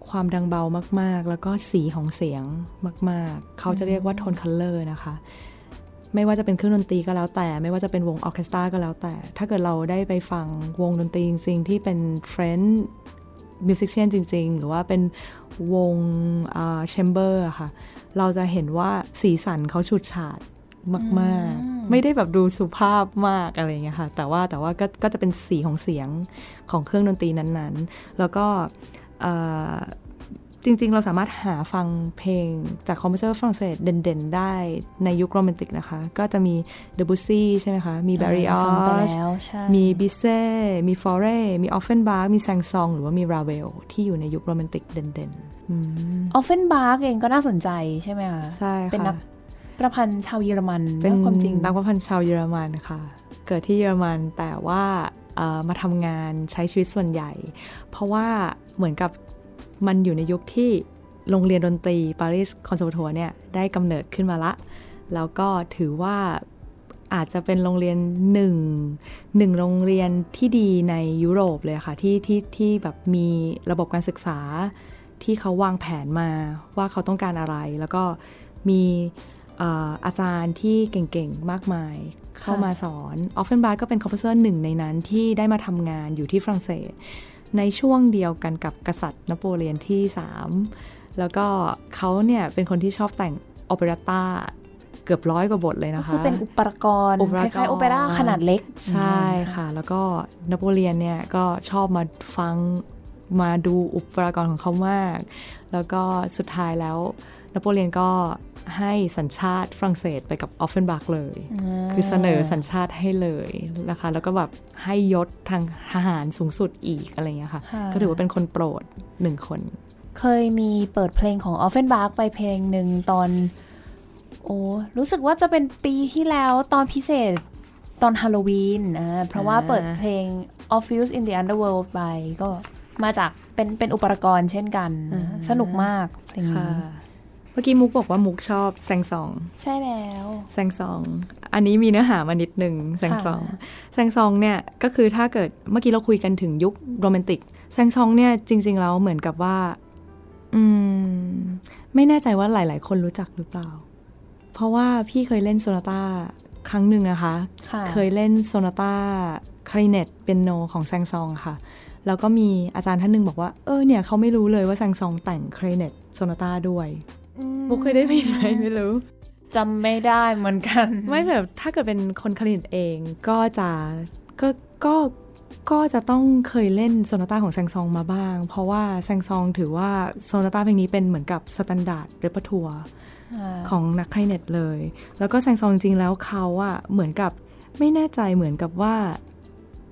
ความดังเบามาก ๆ แล้วก็สีของเสียงมาก ๆ เขาจะเรียกว่า tone color นะคะ ไม่ว่าจะเป็นเครื่องดนตรีก็แล้วแต่ ไม่ว่าจะเป็นวงออร์เคสตราก็แล้วแต่ ถ้าเกิดเราได้ไปฟังวงดนตรีจริงๆที่เป็นFrench musician จริง ๆ หรือว่าเป็นวง chamber ค่ะ เราจะเห็นว่าสีสันเขาฉูดฉาดมาก
อืม
ๆไม่ได้แบบดูสุภาพมากอะไรอย่างเงี้ยค่ะ แต่ว่าแต่ว่าก็ก็จะเป็นสีของเสียงของเครื่องดนตรีนั้นๆ แล้วก็เอ่อ จริง ๆ เราสามารถหาฟังเพลงจาก composer ฝรั่งเศสเด่น ๆ ได้ในยุคโรแมนติกนะคะ ก็จะมีเดอบุสซีใช่ไหมคะ มีแบร์ลิออซ
ฟังไปแล้วใช่
มีบิเซ่มีฟอเรมีออฟเฟนบาคมีแซงซอง หรือว่ามีราเวลที่อยู่ในยุคโรแมนติกเด่นๆอืม
ออฟเฟนบาร์กเองก็น่าสนใจใช่ไหมคะ
ใช่ค่ะ
เป็นนักประพันธ์ชาวเยอรมัน
เป็น
ความจริง
นักประพันธ์ชาวเยอรมันค่ะ เกิดที่เยอรมันแต่ว่าเอ่อมาทำงานใช้ชีวิตส่วนใหญ่ เพราะว่าเหมือนกับ มันอยู่ในยุคที่โรงเรียนดนตรี Paris Conservatoire เนี่ยได้กำเนิดขึ้นมาละ แล้วก็ถือว่าอาจจะเป็นโรงเรียนหนึ่งหนึ่งโรงเรียนที่ดีในยุโรปเลยค่ะที่ที่ที่แบบมีระบบการศึกษาที่เขาวางแผนมาว่าเขาต้องการอะไร แล้วก็มีอาจารย์ที่เก่งๆ มากมาย เข้ามาสอนออฟเฟนบาคก็เป็น composer หนึ่งในนั้นที่ได้มาทำงานอยู่ที่ฝรั่งเศส ในช่วงเดียวกันกับกษัตริย์นโปเลียนที่ 3 แล้วก็เขาเนี่ยเป็นคนที่ชอบแต่งoperetta เกือบร้อยกว่าบทเลย
ก็
นะคะ
คือเป็นอุปรากร
อุป
รา
กรค
ล้ายๆโอเปร่าขนาดเล็ก
ใช่ค่ะ แล้วก็นโปเลียนเนี่ยก็ชอบมาฟังมาดูอุปรากรของเขามาก แล้วก็สุดท้ายแล้ว นโปเลียนก็ให้สัญชาติฝรั่งเศสไปกับออฟเฟนบาร์กเลย คือเสนอสัญชาติให้เลยนะคะ แล้วก็แบบให้ยศทางทหารสูงสุดอีกอะไรเงี้ยค่ะ
ค่ะ
ก็ถือว่าเป็นคนโปรดหนึ่งคน
เคยมีเปิดเพลงของออฟเฟนบาร์กไปเพลงหนึ่งตอน โอ้รู้สึกว่าจะเป็นปีที่แล้วตอนพิเศษตอนฮาโลวีนอ่าเพราะว่า
อ่า
เปิดเพลง o f f i c e in the Underworld ไปก็มาจากเป็นเป็นอุปรากรเช่นกัน
อ่า
สนุกมากเพลง
ค่ะ
นี้
เมื่อกี้มุกบอกว่ามุกชอบแซงซอง
ใช่แล้ว
แซงซอง อันนี้มีเนื้อหามานิดหนึ่งแซงซอง
ค่ะ
แซงซองเนี่ยก็คือถ้าเกิดเมื่อกี้เราคุยกันถึงยุคโรแมนติกแซงซองเนี่ยจริง ๆ แล้วเหมือนกับว่า อืม ไม่แน่ใจว่าหลาย ๆ คนรู้จักหรือเปล่า เพราะว่าพี่เคยเล่นโซนาต้าครั้งหนึ่งนะคะ
ค่ะ
เคยเล่นโซนาต้าคลาริเนตเป็นโนของแซงซองค่ะแล้วก็มีอาจารย์ท่านหนึ่งบอกว่า เออเนี่ยเขาไม่รู้เลยว่าแซงซองแต่งคลาริเนตโซนาต้าด้วย
อื ม
มุกเคยได้ยินไหมไม่รู้
จำไม่ได้เหมือนกัน
ไม่แบบถ้าเกิดเป็นคนคลาริเนตเองก็จะก็ก็ก็จะต้องเคยเล่น sonata ของแซงซองมาบ้าง เพราะว่าแซงซองถือว่า sonata เพลงนี้เป็นเหมือนกับ standard repertoire ของนักคลาริเนตเลย แล้วก็แซงซองจริงๆแล้วเขาอะเหมือนกับไม่แน่ใจเหมือนกับว่า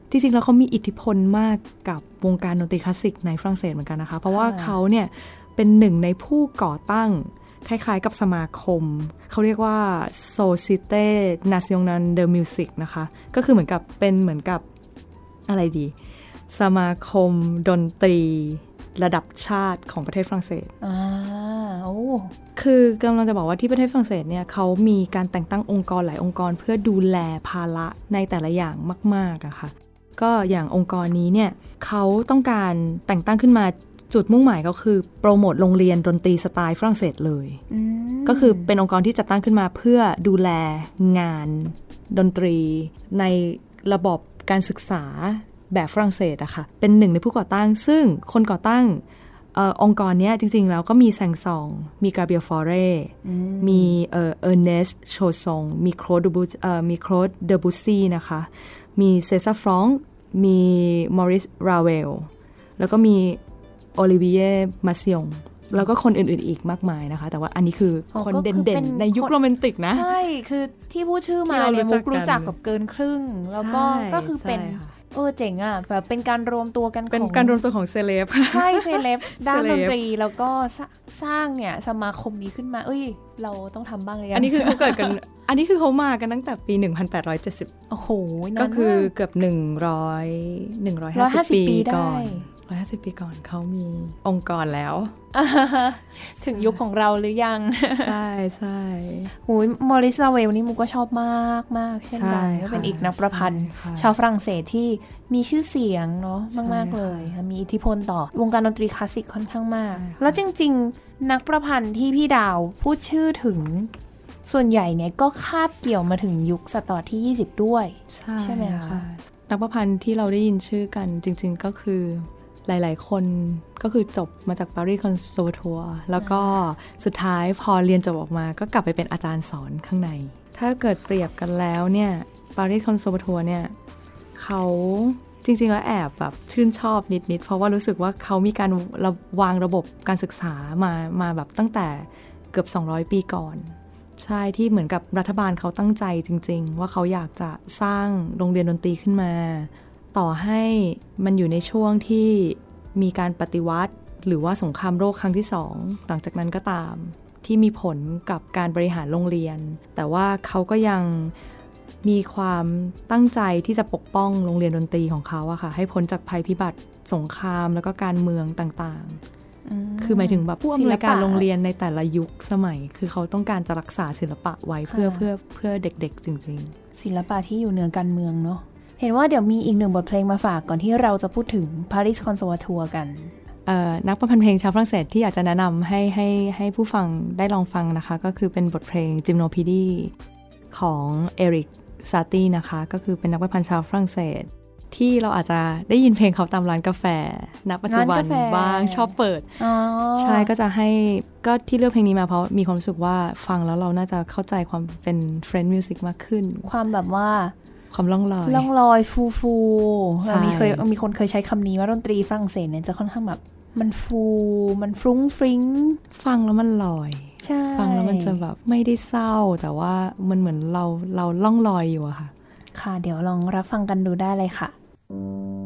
จริงๆแล้วเขามีอิทธิพลมากกับวงการดนตรีคลาสสิกในฝรั่งเศสเหมือนกันนะคะ เพราะว่า
ค่ะ
เขาเนี่ย เป็นหนึ่งในผู้ก่อตั้ง คล้ายๆกับสมาคม เขาเรียกว่า Société Nationale de Musique นะคะ ก็คือเหมือนกับเป็นเหมือนกับอะไรดี สมาคมดนตรีระดับชาติของประเทศฝรั่งเศส
อ่าโอ้
คือกำลังจะบอกว่าที่ประเทศฝรั่งเศสเนี่ยเขามีการแต่งตั้งองค์กรหลายองค์กร เพื่อดูแลภาระในแต่ละอย่างมากๆอะค่ะ ก็อย่างองค์กรนี้เนี่ยเขาต้องการแต่งตั้งขึ้นมา จุดมุ่งหมายก็คือ โปรโมทโรงเรียนดนตรีสไตล์ฝรั่งเศสเลย
อืม
ก็คือเป็นองค์กรที่จัดตั้งขึ้นมาเพื่อดูแลงานดนตรีในระบบการศึกษาแบบฝรั่งเศสอะค่ะ เป็นหนึ่งในผู้ก่อตั้ง ซึ่งคนก่อตั้งเออองค์กรเนี้ยจริง ๆ แล้วก็มีแซงซอง มีกาเบรียล ฟอเร
อืม
มีเออเออร์เนสต์ โชซงมีโคลดบูเอ่อมีโคลดเดอบุสซีนะคะ มีเซซาร์ ฟรองก์ มีมอริซ ราเวล แล้วก็มี โอลิเวียมาซิองแล้วก็คนอื่นๆอีกมากมายนะคะ แต่ว่าอันนี้คืออ
อ
คน
ก็คือ
เด่
เป็นน
ๆ ในยุค
คน
โรแมนติกนะ
ใช่ คือที่พูดชื่อมา
ที่เรา
เนี่ย
รู้จั
มุ
ก
ก
กัน
รู้จักกับเกินครึ่ง แล้วก็
ใช่
ก็คือเป็น
ใช่ค่ะ
เออเจ๋งอะแบบเป็นการรวมตัวกันของ
เป็นการรวมตัวของเซเลบค่ะ
ใช่เซเลบด้าน
เซเล
ด
บ
นตรีแล้วก็สร้าสร้างเนี่ยสมาคมนี้ขึ้นมา เอ้ย เราต้องทำบ้างเลย
อันนี้คือเขาเกิดกัน อันนี้คือเขามากันตั้งแต่ปี 1870
โอ้โหนาน
ก็คือ
มาก
เกือบ 100 150
150
ปี
ปีได้
ก่อน 150 ปีก่อนเขามีองค์กรแล้ว
ถึงยุคของเราหรือยัง
ใช่ใช่
หูยมอริสลาเวลนี่มุกก็ชอบมากมากๆเช่นกัน
ใช่
ก็
ค่ะ
เป็นอีกนักประพันธ์
ใช่ค่ะ
ชาวฝรั่งเศสที่มีชื่อเสียงเนาะ
ใช่
มากๆ
ค่ะ
เลยค่ะมีอิทธิพลต่อวงการดนตรีคลาสสิกค่อนข้างมาก
ใช่ค่ะ
แล้วจริง ๆ นักประพันธ์ที่พี่ดาวพูดชื่อถึงส่วนใหญ่เนี่ยก็คาบเกี่ยวมาถึงยุคศตวรรษที่ 20 ด้วย ใช่ไหมคะ
นักประพันธ์ที่เราได้ยินชื่อกันจริง ๆ ก็คือ หลาย ๆ คนก็คือจบมาจาก Paris Conservatoire แล้วก็สุดท้ายพอเรียนจบออกมา ก็กลับไปเป็นอาจารย์สอนข้างใน ถ้าเกิดเปรียบกันแล้วเนี่ย Paris Conservatoire เนี่ยเขาจริง ๆ แล้วแอบแบบชื่นชอบนิด ๆ เพราะว่ารู้สึกว่าเขามีการระวางระบบการศึกษามามาแบบตั้งแต่เกือบ 200 ปีก่อน ใช่ที่เหมือนกับรัฐบาลเขาตั้งใจจริง ๆ ว่าเขาอยากจะสร้างโรงเรียนดนตรีขึ้นมา ต่อให้มันอยู่ในช่วงที่มีการปฏิวัติ หรือว่าสงครามโลกครั้งที่สองหลังจากนั้นก็ตาม ที่มีผลกับการบริหารโรงเรียน แต่ว่าเขาก็ยังมีความตั้งใจที่จะปกป้องโรงเรียนดนตรีของเขาอะค่ะ ให้พ้นจากภัยพิบัติสงครามแล้วก็การเมืองต่างๆ คือหมายถึงแบบผู้อำนวยการโรงเรียนในแต่ละยุคสมัย คือเขาต้องการจะรักษาศิลปะไว้เพื่อ
ค่ะ
เพื่อเพื่อเด็กๆจริง
ศิลปะที่อยู่เหนือการเมืองเนาะ เห็นว่าเดี๋ยวมีอีกหนึ่งบทเพลงมาฝากก่อนที่เราจะพูดถึง Paris Conservatoire กัน
ๆเอ่อนักประพันธ์เพลงชาวฝรั่งเศสที่อยากจะแนะนำให้ให้ให้ผู้ฟังได้ลองฟังนะคะ ก็คือเป็นบทเพลง Gymnopédie ของเอริกซาตีนะคะ ก็คือเป็นนักประพันธ์ชาวฝรั่งเศส ที่เราอาจจะได้ยินเพลงเขาตามร้านกาแฟณปัจจุบัน
ร้านกาแฟ
บ้างชอบเปิด
อ๋อ
ใช่ก็จะให้ก็ที่เลือกเพลงนี้มาเพราะมีความรู้สึกว่าฟังแล้วเราน่าจะเข้าใจความเป็น French music มากขึ้น
ความแบบว่า
ความล่องลอย
ล่องลอยฟูฟู
ใช่
มีเคยมีคนเคยใช้คำนี้ว่าดนตรีฝรั่งเศสเนี่ยจะค่อนข้างแบบมันฟูมันฟรุ้งฟริ้ง
ฟังแล้วมันลอย
ใช่
ฟังแล้วมันจะแบบไม่ได้เศร้า แต่ว่ามันเหมือนเราเราล่องลอยอยู่อะค่ะ
ค่ะ เดี๋ยวลองรับฟังกันดูได้เลยค่ะ
Thank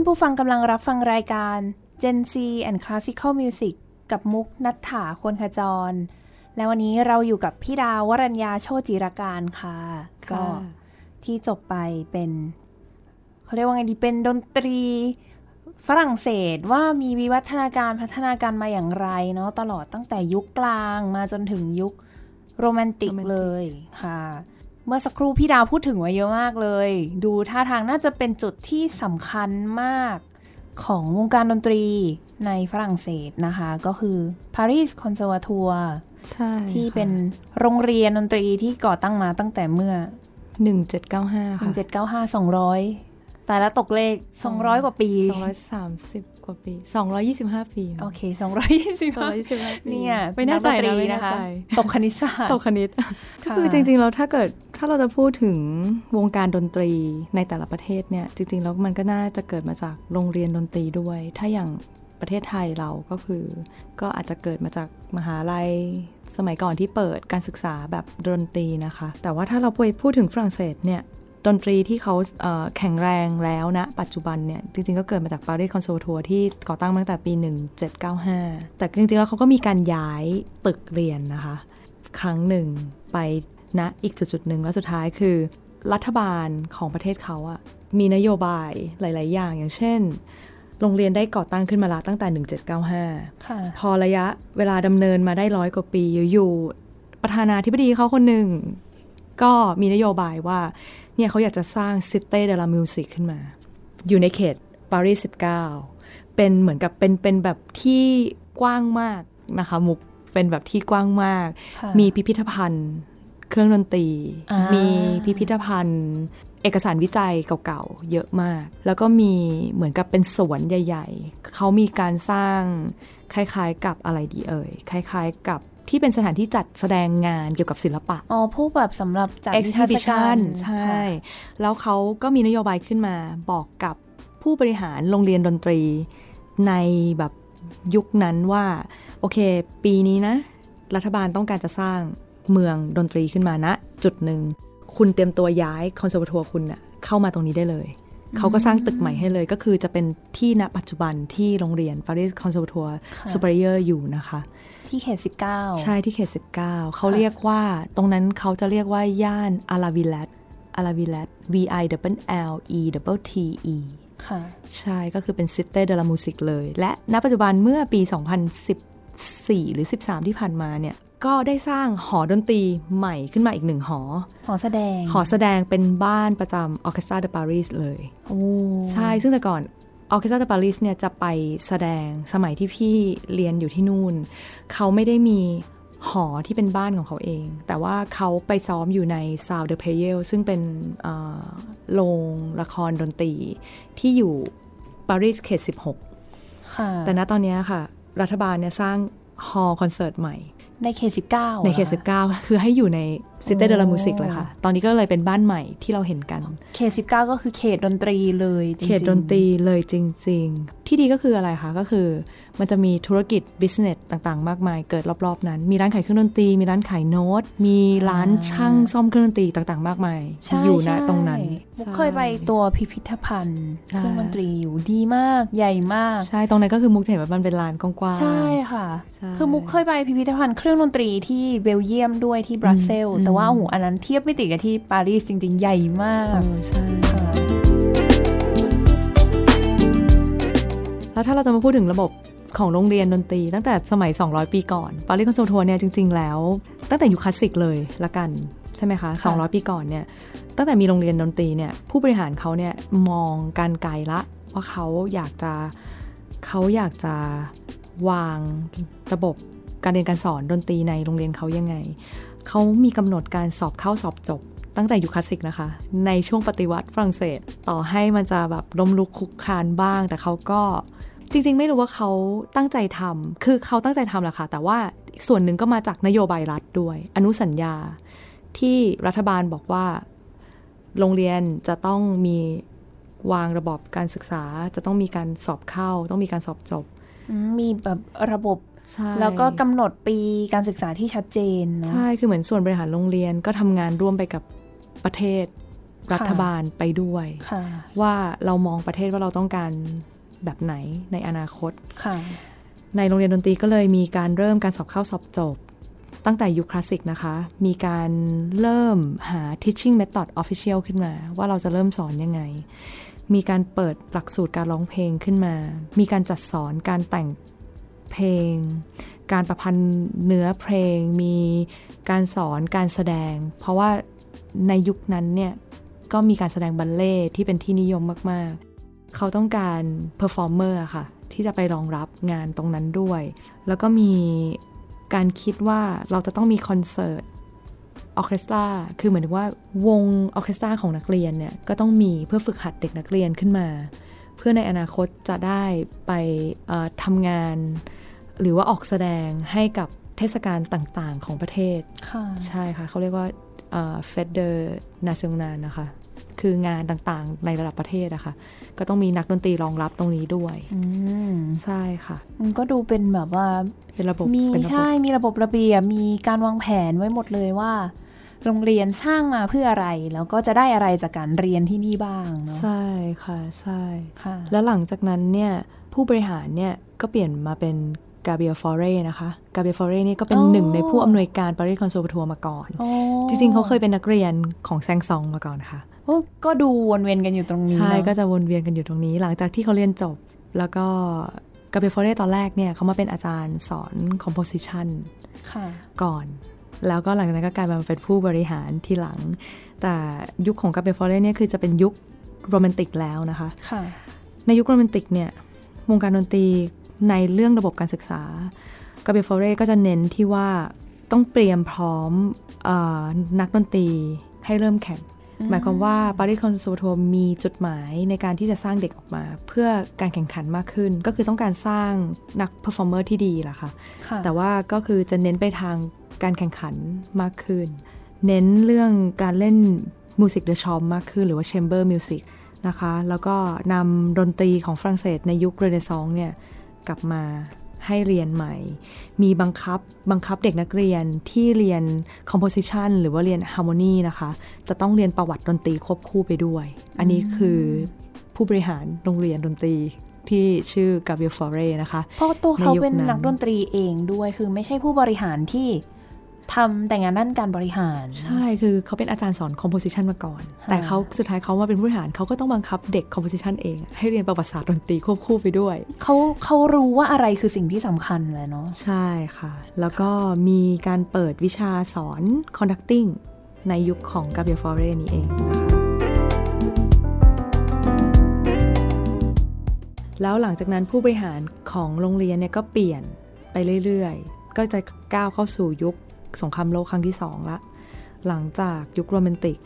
า
นผู้ฟังกำลังรับฟังรายการ Gen Z and Classical Music กับมุกนัฐถาควรขจร และวันนี้เราอยู่กับพี่ดาววรัญญาโชติรการค่ะ ก็ที่จบไปเป็นเขาเรียกว่าไงดีเป็นดนตรีฝรั่งเศสว่ามีวิวัฒนาการพัฒนาการมาอย่างไรเนาะตลอดตั้งแต่ยุคกลางมาจนถึงยุคโรแมนติก
โรแมนติก
เลยค่ะ เมื่อสักครู่พี่ดาวพูดถึงไว้เยอะมากเลย ดูท่าทางน่าจะเป็นจุดที่สำคัญมากของวงการดนตรีในฝรั่งเศสนะคะ ก็คือ Paris Conservatoire ที่เป็นโรงเรียนดนตรีที่ก่อตั้งมาตั้งแต่เมื่อ
1795 ค่ะ
1795 200 แต่ละตกเลข 200 กว่าปี
230 กว่าปีสองร้อยยี่สิบห้าปี
โอเค225
สองร้อยยี่สิบห้าปี
เนี่ย
ไม่แน่ใจ
กด
นะ
รี
ไม่แน่
นะคะ
ใจ
ตกคณิตศาสตร์
ตกคณิตก็
ค่ะ
คือจริงๆแล้วถ้าเกิดถ้าเราจะพูดถึงวงการดนตรีในแต่ละประเทศเนี่ย จริงๆแล้วมันก็น่าจะเกิดมาจากโรงเรียนดนตรีด้วย ถ้าอย่างประเทศไทยเราก็คือ ก็อาจจะเกิดมาจากมหาลัยสมัยก่อนที่เปิดการศึกษาแบบดนตรีนะคะ แต่ว่าถ้าเราไปพูดถึงฝรั่งเศสเนี่ย ดนตรีที่เขาเอ่อแข็งแรงแล้วนะ ปัจจุบันเนี่ย จริงๆ ก็เกิดมาจากปารีสคอน s ร์ r ทัวที่ก่อตั้งมาตั้งแต่ปี 1795 แต่จริงๆ แล้วเขาก็มีการย้ายตึกเรียนนะคะ ครั้งหนึ่งไปณอีกจุดๆหนึ่งแล้วสุดท้ายคือ รัฐบาลของประเทศเขาอะมีนโยบายหลาย ๆ อย่างอย่างเช่น โรงเรียนได้ก่อตั้งขึ้นมาละตั้งแต่ 1795
ค่ะ
พอระยะเวลาดำเนินมาได้ร้อยกว่าปีอยู่ๆประธานาธิบดีเขาคนหนึ่งก็มีนโยบายว่า เนี่ยเขาอยากจะสร้างซิเต้เดลามิวสิกขึ้นมา อยู่ในเขตปารีส19 เป็นเหมือนกับเป็นเป็นแบบที่กว้างมากนะคะ มุกเป็นแบบที่กว้างมาก
ค่ะ
มีพิพิธภัณฑ์เครื่องดนตรี มีพิพิธภัณฑ์ เอกสารวิจัยเก่าๆ เยอะมาก แล้วก็มีเหมือนกับเป็นสวนใหญ่ ๆ เขามีการสร้างคล้ายๆกับอะไรดีเอ่ย คล้ายๆกับ ที่เป็นสถานที่จัดแสดงงานเกี่ยวกับศิลปะ
อ๋อผู้แบบสำหรับจัดนิทรรศการ
exhibition ใช่
ค่ะ
แล้วเขาก็มีนโยบายขึ้นมาบอกกับผู้บริหารโรงเรียนดนตรีในแบบยุคนั้นว่า โอเค ปีนี้นะ รัฐบาลต้องการจะสร้างเมืองดนตรีขึ้นมาณจุดหนึ่ง คุณเตรียมตัวย้ายคอนเสิร์ตทัวร์คุณนะเข้ามาตรงนี้ได้เลย เขาก็สร้างตึกใหม่ให้เลย ก็คือจะเป็นที่ณปัจจุบันที่โรงเรียน Paris Conservatoire
ค่ะ
Superior อยู่นะคะ
ที่เขต 19
ใช่ที่เขต 19 เขาเรียกว่าตรงนั้นเขาจะเรียกว่าย่านอาราวิลัตอาราวิลัต V I W L E W T E
ค่ะ
ใช่ก็คือเป็นซิเต้เดลามูสิกเลย และณปัจจุบันเมื่อปี 2014 หรือ 13 ที่ผ่านมาเนี่ย ก็ได้สร้างหอดนตรีใหม่ขึ้นมาอีกหนึ่งหอ
หอแสดง
หอแสดงเป็นบ้านประจำออเคสตราเดปารีสเลย
โอ้
ใช่ซึ่งแต่ก่อนออเคสตราเดปารีสเนี่ยจะไปแสดงสมัยที่พี่เรียนอยู่ที่นู่น เขาไม่ได้มีหอที่เป็นบ้านของเขาเอง แต่ว่าเขาไปซ้อมอยู่ในซาวเด p เพเยลซึ่งเป็นเอ่อโรงละครดนตรีที่อยู่ปารีสเขต
ค่ะ
16 แต่ณตอนเนี้ยค่ะ รัฐบาลเนี่ยสร้าง hall คอนเสิร์ตใหม่
ในเขต19
ในเขต
หรอ
19คือให้อยู่ใน Cité de la Musique
โอ้
เลยค่ะ ตอนนี้ก็เลยเป็นบ้านใหม่ที่เราเห็นกัน
เขต19ก็คือเขตดนตรีเลยจริงๆ
เขตดนตรีเลยจริง ๆ ที่ดีก็คืออะไรคะ ก็คือ มันจะมีธุรกิจ business ต่างๆ มากมายเกิดรอบๆนั้น มีร้านขายเครื่องดนตรี มีร้านขายโน้ต มีร้านช่างซ่อมเครื่องดนตรีต่างๆ มากมาย
ใช่
อยู่ณ
ใช่
ตรงนั้น
มุกเคยไปตัวพิพิธภัณฑ์
ใช่
เครื่องดนตรีอยู่ดีมากใหญ่มาก
ใช่ตรงนั้นก็คือมุกจะเห็นว่ามันเป็นลานกว้างๆ
ใช่ค่ะ
ใช่
คือมุกเคยไปพิพิธภัณฑ์เครื่องดนตรีที่เบลเยียมด้วยที่บรัสเซลส์
อืม
แต่ว่าโอ้โหอันนั้นเทียบไม่ติดกับที่ปารีสจริง ๆ ใหญ่มาก
เออใช่ แล้วถ้าเราจะมาพูดถึงระบบของโรงเรียนดนตรีตั้งแต่สมัย 200 ปีก่อนปารีสคอนเสิร์ตทัวร์เนี่ยจริง ๆ แล้ว ตั้งแต่ยุคคลาสสิกเลยละกันใช่ไหมคะ
ค่ะ
200 ปีก่อนเนี่ยตั้งแต่มีโรงเรียนดนตรีเนี่ยผู้บริหารเขาเนี่ยมองการไกลละว่าเขาอยากจะเขาอยากจะวางระบบการเรียนการสอนดนตรีในโรงเรียนเขายังไง เขามีกำหนดการสอบเข้าสอบจบ ตั้งแต่ยุคคลาสสิกนะคะ ในช่วงปฏิวัติฝรั่งเศส ต่อให้มันจะแบบล้มลุกคลุกคลานบ้าง แต่เขาก็ จริง ๆ ไม่รู้ว่าเขาตั้งใจทำคือเขาตั้งใจทำแหละค่ะ แต่ว่าส่วนหนึ่งก็มาจากนโยบายรัฐด้วย อนุสัญญาที่รัฐบาลบอกว่า โรงเรียนจะต้องมีวางระบบการศึกษา จะต้องมีการสอบเข้า ต้องมีการสอบจบ
อืมมีแบบระบบ
ใช่
แล้วก็กำหนดปีการศึกษาที่ชัดเจนเนาะ
ใช่ คือเหมือนส่วนบริหารโรงเรียนก็ทำงานร่วมไปกับประเทศรัฐบาลไปด้วย
ค่ะ
ว่าเรามองประเทศว่าเราต้องการ แบบไหนในอนาคต
ค่ะ
ในโรงเรียนดนตรีก็เลยมีการเริ่มการสอบเข้าสอบจบ ตั้งแต่ยุคคลาสสิกนะคะ มีการเริ่มหา teaching method official ขึ้นมา ว่าเราจะเริ่มสอนยังไง มีการเปิดหลักสูตรการร้องเพลงขึ้นมา มีการจัดสอนการแต่งเพลง การประพันธ์เนื้อเพลง มีการสอนการแสดง เพราะว่าในยุคนั้นเนี่ยก็มีการแสดงบัลเล่ต์ที่เป็นที่นิยมมาก ๆ เขาต้องการ performer อะค่ะ ที่จะไปรองรับงานตรงนั้นด้วย แล้วก็มีการคิดว่าเราจะต้องมีคอนเสิร์ตออเคสตรา คือเหมือนถึงว่าวงออเคสตราของนักเรียนเนี่ย ก็ต้องมีเพื่อฝึกหัดเด็กนักเรียนขึ้นมา เพื่อในอนาคตจะได้ไปเอ่อทำงาน หรือว่าออกแสดงให้กับเทศกาลต่างๆของประเทศ
ค่ะ
ใช่ค่ะ เขาเรียกว่าเฟดเดอร์นาซิองนานนะคะ คืองานต่างๆ ในระดับประเทศอะค่ะ ก็ต้องมีนักดนตรีรองรับตรงนี้ด้วย
อืม
ใช่ค่ะ
มันก็ดูเป็นแบบว่า
เป็นระบบ
มี
เป็นระบบ
ใช่มีระบบระเบียบมีการวางแผนไว้หมดเลยว่า โรงเรียนสร้างมาเพื่ออะไร แล้วก็จะได้อะไรจากการเรียนที่นี่บ้างเนาะ
ใช่ค่ะใช่
ค่ะ
แล้วหลังจากนั้นเนี่ยผู้บริหารเนี่ยก็เปลี่ยนมาเป็น Gabriel Fauré นะคะ Gabriel Fauré นี่ก็เป็น
อ๋อ
หนึ่งในผู้อำนวยการปารีส Conservatoire มาก่อน
โอ้
จริงๆ เขาเคยเป็นนักเรียนของ Saint-Saëns มาก่อนค่ะ
โอ้ ก็ดูวนเวียนกันอยู่ตรงนี้
ใช่
เนอะ
ก็จะวนเวียนกันอยู่ตรงนี้ หลังจากที่เขาเรียนจบ แล้วก็ Gabriel Fauré ตอนแรกเนี่ยเขามาเป็นอาจารย์สอน composition
ค่ะ
ก่อน แล้วก็หลังจากนั้นก็กลายมาเป็นผู้บริหารทีหลัง แต่ยุคของ Gabriel Fauré เนี่ยคือจะเป็นยุคโรแมนติกแล้วนะคะ
ค่ะ
ในยุคโรแมนติกเนี่ยวงการดนตรีในเรื่องระบบการศึกษา Gabriel Fauré ก็จะเน้นที่ว่าต้องเตรียมพร้อมเออนักดนตรีให้เริ่มแข่ง หมายความว่าปารีสคอน s ร์ r ทัวร์มีจุดหมายในการที่จะสร้างเด็กออกมา เพื่อการแข่งขันมากขึ้น ก็คือต้องการสร้างนัก performer ที่ดีล่ะค่ะ
ค่ะ
แต่ว่าก็คือจะเน้นไปทางการแข่งขันมากขึ้น เน้นเรื่องการเล่น musique de chambre มากขึ้น หรือว่า chamber music นะคะ แล้วก็นำดนตรีของฝรั่งเศสในยุคเรเนซองส์เนี่ยกลับมา ให้เรียนใหม่ มีบังคับบังคับเด็กนักเรียนที่เรียน composition หรือว่าเรียน harmony นะคะ จะต้องเรียนประวัติดนตรีควบคู่ไปด้วย อันนี้คือผู้บริหารโรงเรียนดนตรีที่ชื่อกาเบียฟอเรนะคะ
เพราะตัวเขา
ในยุค
เป็น
นั้น
นักดนตรีเองด้วย คือไม่ใช่ผู้บริหารที่ ทำแต่งานด้านการบริหาร
ใช่คือเขาเป็นอาจารย์สอน composition มาก่อน
ค่ะ
แต่เขาสุดท้ายเขามาเป็นผู้บริหารเขาก็ต้องบังคับเด็ก composition เอง ให้เรียนประวัติศาสตร์ดนตรีควบคู่ไปด้วย
เขาเขารู้ว่าอะไรคือสิ่งที่สำคัญแหละเนาะ
ใช่ค่ะ แล้วก็มีการเปิดวิชาสอน conducting ในยุคของ Gabriel Fauré นี้เองนะคะแล้วหลังจากนั้นผู้บริหารของโรงเรียนเนี่ยก็เปลี่ยนไปเรื่อยๆ ก็จะก้าวเข้าสู่ยุค สงครามโลกครั้งที่สองละ หลังจากยุคโรแมนติก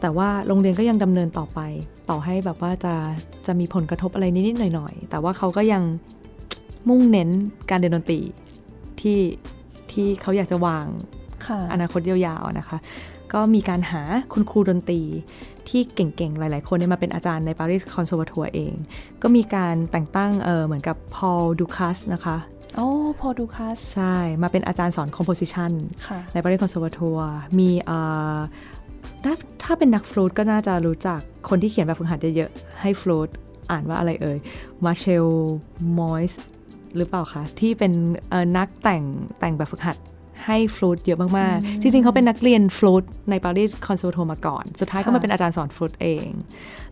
แต่ว่าโรงเรียนก็ยังดำเนินต่อไป ต่อให้แบบว่าจะจะมีผลกระทบอะไรนิดๆหน่อยๆ แต่ว่าเขาก็ยังมุ่งเน้นการเรียนดนตรีที่ที่เขาอยากจะวาง
ค่ะ
อนาคตยาวๆนะคะ ก็มีการหาคุณครูดนตรีที่เก่งๆ หลายๆ คนเนี่ยมาเป็นอาจารย์ในปารีสคอน s ร์ r ทัวร์เอง ก็มีการแต่งตั้งเออเหมือนกับ Paul Dukas นะคะ
โอ้พอดูคัส
ใช่ มาเป็นอาจารย์สอน composition
ค่ะ
ในปารีสคอน s ร์ r ทัวร์มีเอ่อถ้าถ้าเป็นนักฟลูตก็น่าจะรู้จักคนที่เขียนแบบฝึกหัดเยอะๆ ให้ฟลูตอ่านว่าอะไรเอ่ย Marcel Moyse หรือเปล่าคะ ที่เป็นเอ่อนักแต่งแต่งแบบฝึกหัด ให้ฟลูตเยอะมาก ๆ จริง ๆ เขาเป็นนักเรียนฟลูตในปารีสคอน s ร์ r ทัวร์มาก่อน สุดท้ายก็มาเป็นอาจารย์สอนฟลูตเอง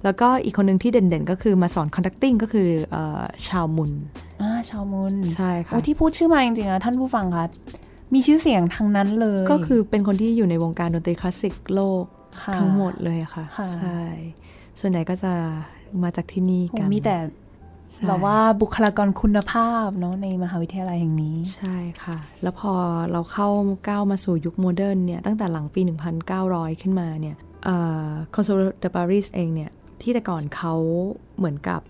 แล้วก็อีกคนหนึ่งที่เด่น ๆ ก็คือมาสอน conducting ก็คือเออ Charles Munch
อ่า Charles Munch
ใช่ค่ะ
โอ้ที่พูดชื่อมาจริง ๆ นะ ท่านผู้ฟังคะมีชื่อเสียงทางนั้นเลย
ก็คือเป็นคนที่อยู่ในวงการดนตรีคลาสสิกโลก
ค่ะ
ทั้งหมดเลยอะค่ะ
ค่ะ
ใช่ ส่วนใหญ่ก็จะมาจากที่นี่
โอ้
กัน
มีแต่
ใช่
แบบว่าบุคลากรคุณภาพเนาะในมหาวิทยาลัยแห่งนี้
ใช่ค่ะ แล้วพอเราเข้าก้าวมาสู่ยุคโมเดิร์นเนี่ยตั้งแต่หลังปี 1900 ขึ้นมาเนี่ย Conservatoire de Paris เองเนี่ย ที่แต่ก่อนเขาเหมือนกับ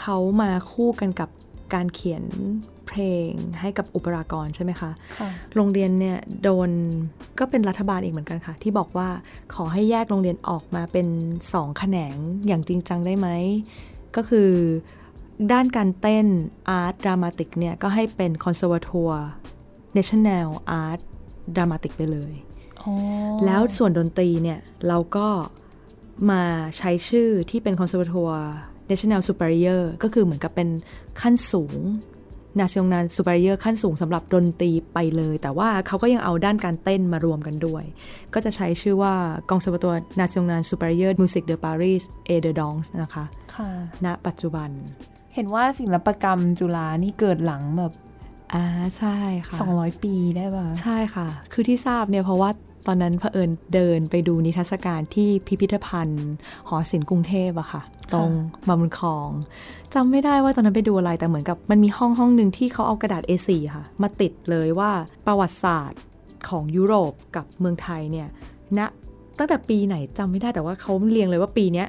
เขามาคู่กันกับการเขียนเพลงให้กับอุปรากรใช่ไหมคะ
ค่ะ
โรงเรียนเนี่ยโดนก็เป็นรัฐบาลอีกเหมือนกันค่ะ ที่บอกว่าขอให้แยกโรงเรียนออกมาเป็นสองแขนงอย่างจริงจังได้ไหม ก็คือ ด้านการเต้นอาร์ตดรามาติกเนี่ยก็ให้เป็นคอน s e r v a t o r e National Art Dramatic ไปเลย
อ๋อ
แล้วส่วนดนตรีเนี่ย เราก็มาใช้ชื่อที่เป็น Conservatoire National Superior ก็คือเหมือนกับเป็นขั้นสูง National Superior ขั้นสูงสำหรับดนตรีไปเลย แต่ว่าเขาก็ยังเอาด้านการเต้นมารวมกันด้วย ก็จะใช้ชื่อว่า Conservatoire National Superior Musique de Paris et de Danse นะคะ
ค่ะ
ณปัจจุบัน
เห็นว่าศิลปกรรมจุฬานี่เกิดหลังแบบ
อ่าใช่ค่ะ
200 ปีได้ป่ะ
ใช่ค่ะ คือที่ทราบเนี่ยเพราะว่าตอนนั้นเผอิญเดินไปดูนิทรรศการที่พิพิธภัณฑ์ หอศิลป์กรุงเทพอะค่ะ ตรงบางบุญคลองจำไม่ได้ว่าตอนนั้นไปดูอะไรแต่เหมือนกับมันมีห้องห้องหนึ่งที่เขาเอากระดาษ A4 ค่ะ มาติดเลยว่าประวัติศาสตร์ของยุโรปกับเมืองไทยเนี่ยณตั้งแต่ปีไหนจำไม่ได้แต่ว่าเขาเรียงเลยว่าปีเนี้ย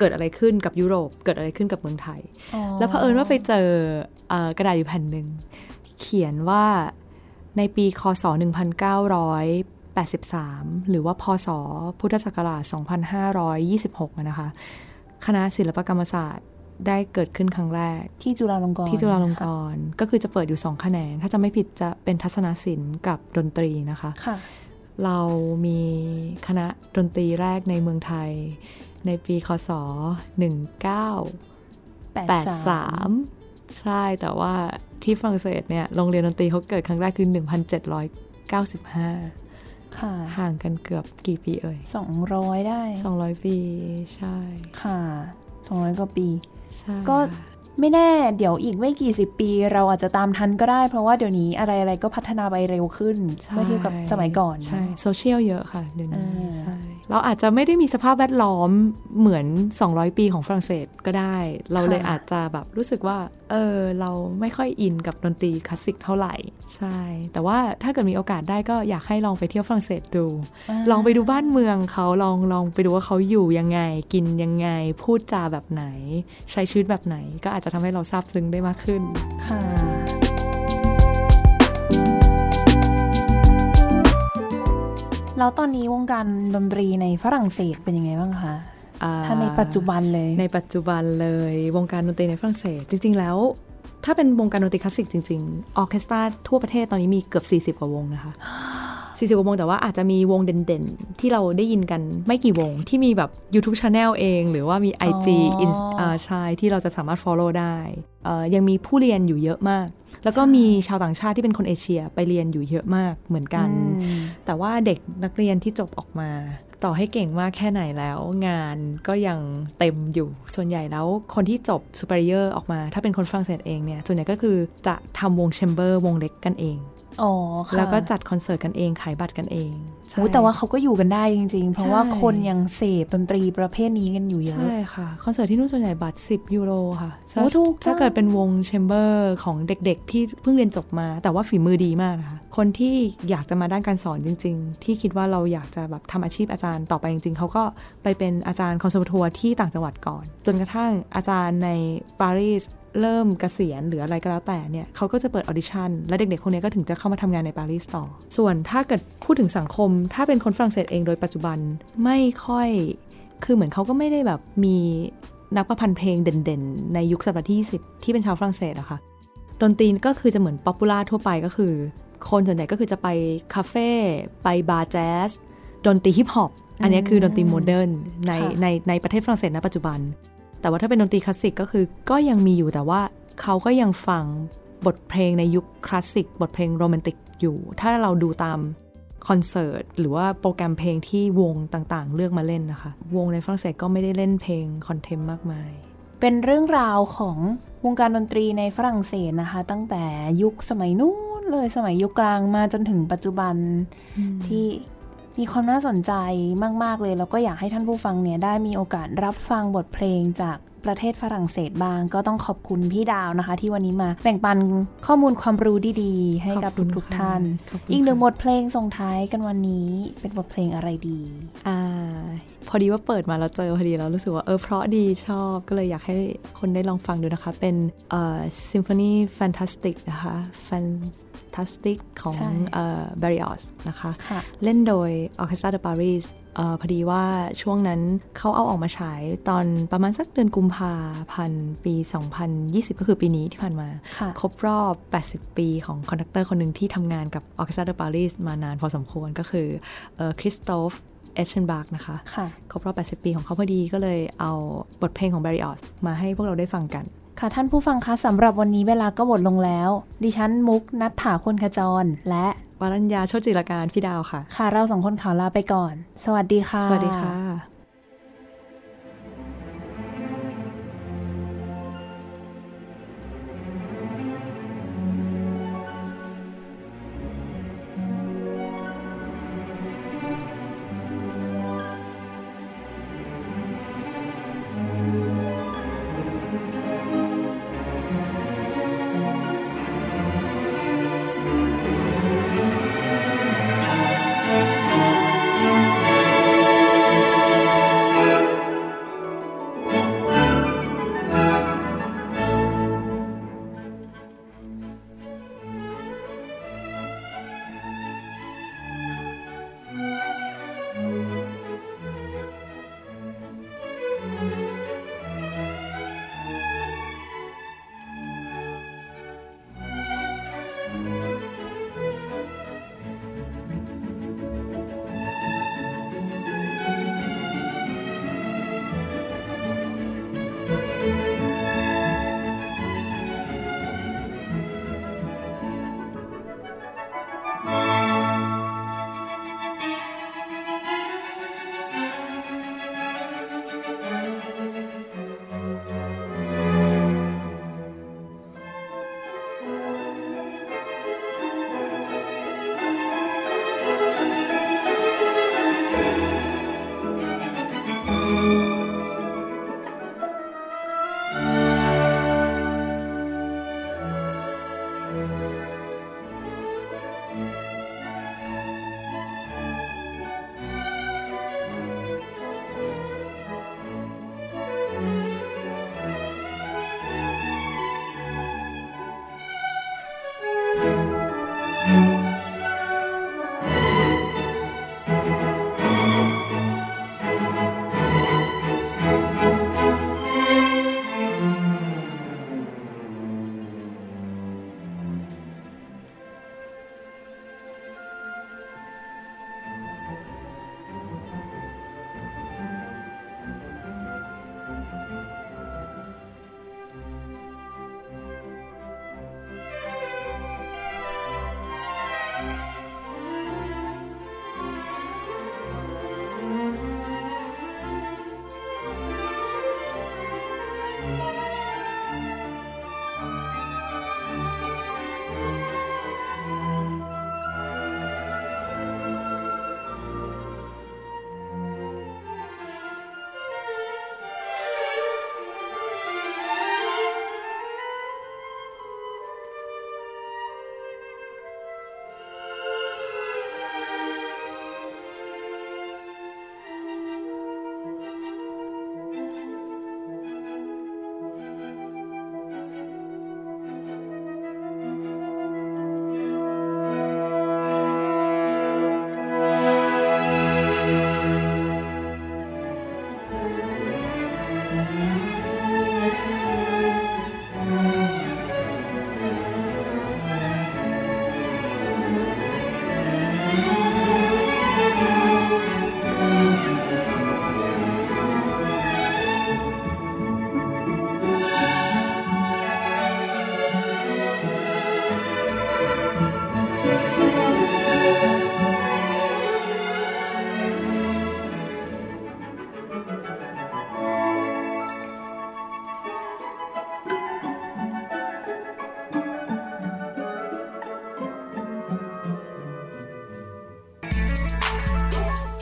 เกิดอะไรขึ้นกับยุโรป เกิดอะไรขึ้นกับเมืองไทย แล้วเผอิญว่าไปเจอเออกระดาษอยู่แผ่นหนึ่งเขียนว่าในปีคศ 1983 หรือว่าพศ พุทธศักราช 2526อะนะคะ คณะศิลปกรรมศาสตร์ได้เกิดขึ้นครั้งแรก
ที่จุฬาลงกรณ์
ที่จุฬาลงกรณ์ก็คือจะเปิดอยู่2แขนง ถ้าจะไม่ผิดจะเป็นทัศนศิลป์กับดนตรีนะคะ
ค่ะ
เรามีคณะดนตรีแรกในเมืองไทย ในปีคศ 1983 ใช่แต่ว่าที่ฝรั่งเศสเนี่ยโรงเรียนดนตรีเขาเกิดครั้งแรกคือ 1795
ค่ะ
ห่างกันเกือบกี่ปีเอ่ย
200 ได้
200 ปี ใช่
ค่ะ 200 กว่าปี
ใช่
ก็ ไม่แน่เดี๋ยวอีกไม่กี่สิบปี เราอาจจะตามทันก็ได้ เพราะว่าเดี๋ยวนี้อะไรๆก็พัฒนาไปเร็วขึ้น
ใช่
เมื่อเทียบกับสมัยก่อน
ใช่
เนอะ
โซเชียลเยอะค่ะเดี๋ยวนี้
อ่า
ใช่เราอาจจะไม่ได้มีสภาพแวดล้อมเหมือน 200 ปีของฝรั่งเศสก็ได้ เราเลยอาจจะแบบรู้สึกว่า เออเราไม่ค่อยอินกับดนตรีคลาสสิกเท่าไหร่ ใช่ แต่ว่าถ้าเกิดมีโอกาสได้ก็อยากให้ลองไปเที่ยวฝรั่งเศสดู ลองไปดูบ้านเมืองเขาลองลองไปดูว่าเขาอยู่ยังไง กินยังไง พูดจาแบบไหน ใช้ชีวิตแบบไหน ก็อาจจะทำให้เราซาบซึ้งได้มากขึ้น
ค่ะแล้วตอนนี้วงการดนตรีในฝรั่งเศสเป็นยังไงบ้างคะ
อ่า
ถ้าในปัจจุบันเลย
ในปัจจุบันเลยวงการดนตรีในฝรั่งเศสจริง ๆ แล้ว ถ้าเป็นวงการดนตรีคลาสสิกจริง ๆ orchestra ทั่วประเทศตอนนี้มีเกือบ 40 กว่าวงนะคะ40กว่าวงแต่ว่าอาจจะมีวงเด่นๆ ที่เราได้ยินกันไม่กี่วงที่มีแบบ YouTube Channel เอง หรือว่ามี IG
อ๋อ
อินอ่าใช่ที่เราจะสามารถ follow ได้เอ่อยังมีผู้เรียนอยู่เยอะมาก แล้วก็มีชาวต่างชาติที่เป็นคนเอเชียไปเรียนอยู่เยอะมากเหมือนกัน
อืม
แต่ว่าเด็กนักเรียนที่จบออกมา ต่อให้เก่งมากแค่ไหนแล้ว งานก็ยังเต็มอยู่ส่วนใหญ่แล้วคนที่จบ supérieur ออกมา ถ้าเป็นคนฝรั่งเศสเองเนี่ยส่วนใหญ่ก็คือจะทำวง chamber วงเล็กกันเอง
อ๋อค่ะ
แล้วก็จัดคอนเสิร์ตกันเองขายบัตรกันเองใช่
โอ้แต่ว่าเขาก็อยู่กันได้จริง ๆ เพราะว่า
ใช่
คนยังเสพดนตรีประเภทนี้กันอยู่เยอะ
ใช่ค่ะ คอนเสิร์ตที่นู่นส่วนใหญ่บัตร 10 ยูโรค่ะ
โอ้ถูกจังถ้า
เกิดเป็นวง chamber ของเด็กๆ ที่เพิ่งเรียนจบมา แต่ว่าฝีมือดีมากนะคะ คนที่อยากจะมาด้านการสอนจริง ๆ ที่คิดว่าเราอยากจะแบบทำอาชีพอาจารย์ต่อไปจริง ๆ เขาก็ไปเป็นอาจารย์ Conservatoire ที่ต่างจังหวัดก่อน จนกระทั่งอาจารย์ในปารีส เริ่มเกษียณหรืออะไรก็แล้วแต่เนี่ยเขาก็จะเปิด audition และเด็กๆคนนี้ก็ถึงจะเข้ามาทำงานในปารีสต่อ ส่วนถ้าเกิดพูดถึงสังคม ถ้าเป็นคนฝรั่งเศสเองโดยปัจจุบันไม่ค่อย คือเหมือนเขาก็ไม่ได้แบบมีนักประพันธ์เพลงเด่นๆ ในยุคศตวรรษที่ 20 ที่เป็นชาวฝรั่งเศสอะค่ะดนตรีก็คือจะเหมือน popular ทั่วไปก็คือ คนส่วนใหญ่ก็คือจะไปคาเฟ่ไปบาร์แจ๊สดนตรีฮิปฮอปอันนี้คือดนตรีโมเดิร์นในในในประเทศฝรั่งเศสณปัจจุบัน แต่ว่าถ้าเป็นดนตรีคลาสสิกก็คือก็ยังมีอยู่แต่ว่าเขาก็ยังฟังบทเพลงในยุคคลาสสิกบทเพลงโรแมนติกอยู่ ถ้าเราดูตามคอนเสิร์ตหรือว่าโปรแกรมเพลงที่วงต่างๆ เลือกมาเล่นนะคะ วงในฝรั่งเศสก็ไม่ได้เล่นเพลง contemp มากมาย
เป็นเรื่องราวของวงการดนตรีในฝรั่งเศสนะคะ ตั้งแต่ยุคสมัยนู้นเลยสมัยยุคกลางมาจนถึงปัจจุบันที่ มีความน่าสนใจมาก ๆ เลย แล้วก็อยากให้ท่านผู้ฟังเนี่ยได้มีโอกาสรับฟังบทเพลงจากประเทศฝรั่งเศสบ้าง ก็ต้องขอบคุณพี่ดาวนะคะ ที่วันนี้มาแบ่งปันข้อมูลความรู้ดีๆ ให้กับ
ขอบคุณ
ทุกๆ
ค่ะ
ท่าน
ขอบคุณ
อีกหนึ่ง
ค่ะ
บทเพลงส่งท้ายกันวันนี้เป็นบทเพลงอะไรดี
อ่า พอดีว่าเปิดมาแล้วเจอพอดีแล้วรู้สึกว่าเออเพราะดีชอบก็เลยอยากให้คนได้ลองฟังดูนะคะ เป็นเอ่อ Symphonie Fantastique นะคะ Fantastique ของ
ใช่
เอ่อ Berlioz นะคะ
ค่ะ
เล่นโดย Orchestre de Paris เออพอดีว่าช่วงนั้นเขาเอาออกมาฉายตอนประมาณสักเดือนกุมภาพันธ์ปี 2020 ก็คือปีนี้ที่ผ่านมา
ค่ะ
ครบรอบ 80 ปีของ conductor คนหนึ่งที่ทำงานกับ Orchestre de Paris มานานพอสมควรก็คือคริสโตฟเอชเชนบาร์กนะคะ
ค่ะ
ครบรอบ 80 ปีของเขาพอดีก็เลยเอาบทเพลงของ Barry o s มาให้พวกเราได้ฟังกัน
ค่ะท่านผู้ฟังคะสำหรับวันนี้เวลาก็หมดลงแล้ว ดิฉันมุกนัทถาคนขจร และ
วรัญญาโชติจิรการพี่ดาวค่ะ
ค่ะเราสองคนขอลาไปก่อน สวัสดีค่ะ
สวัสดีค่ะ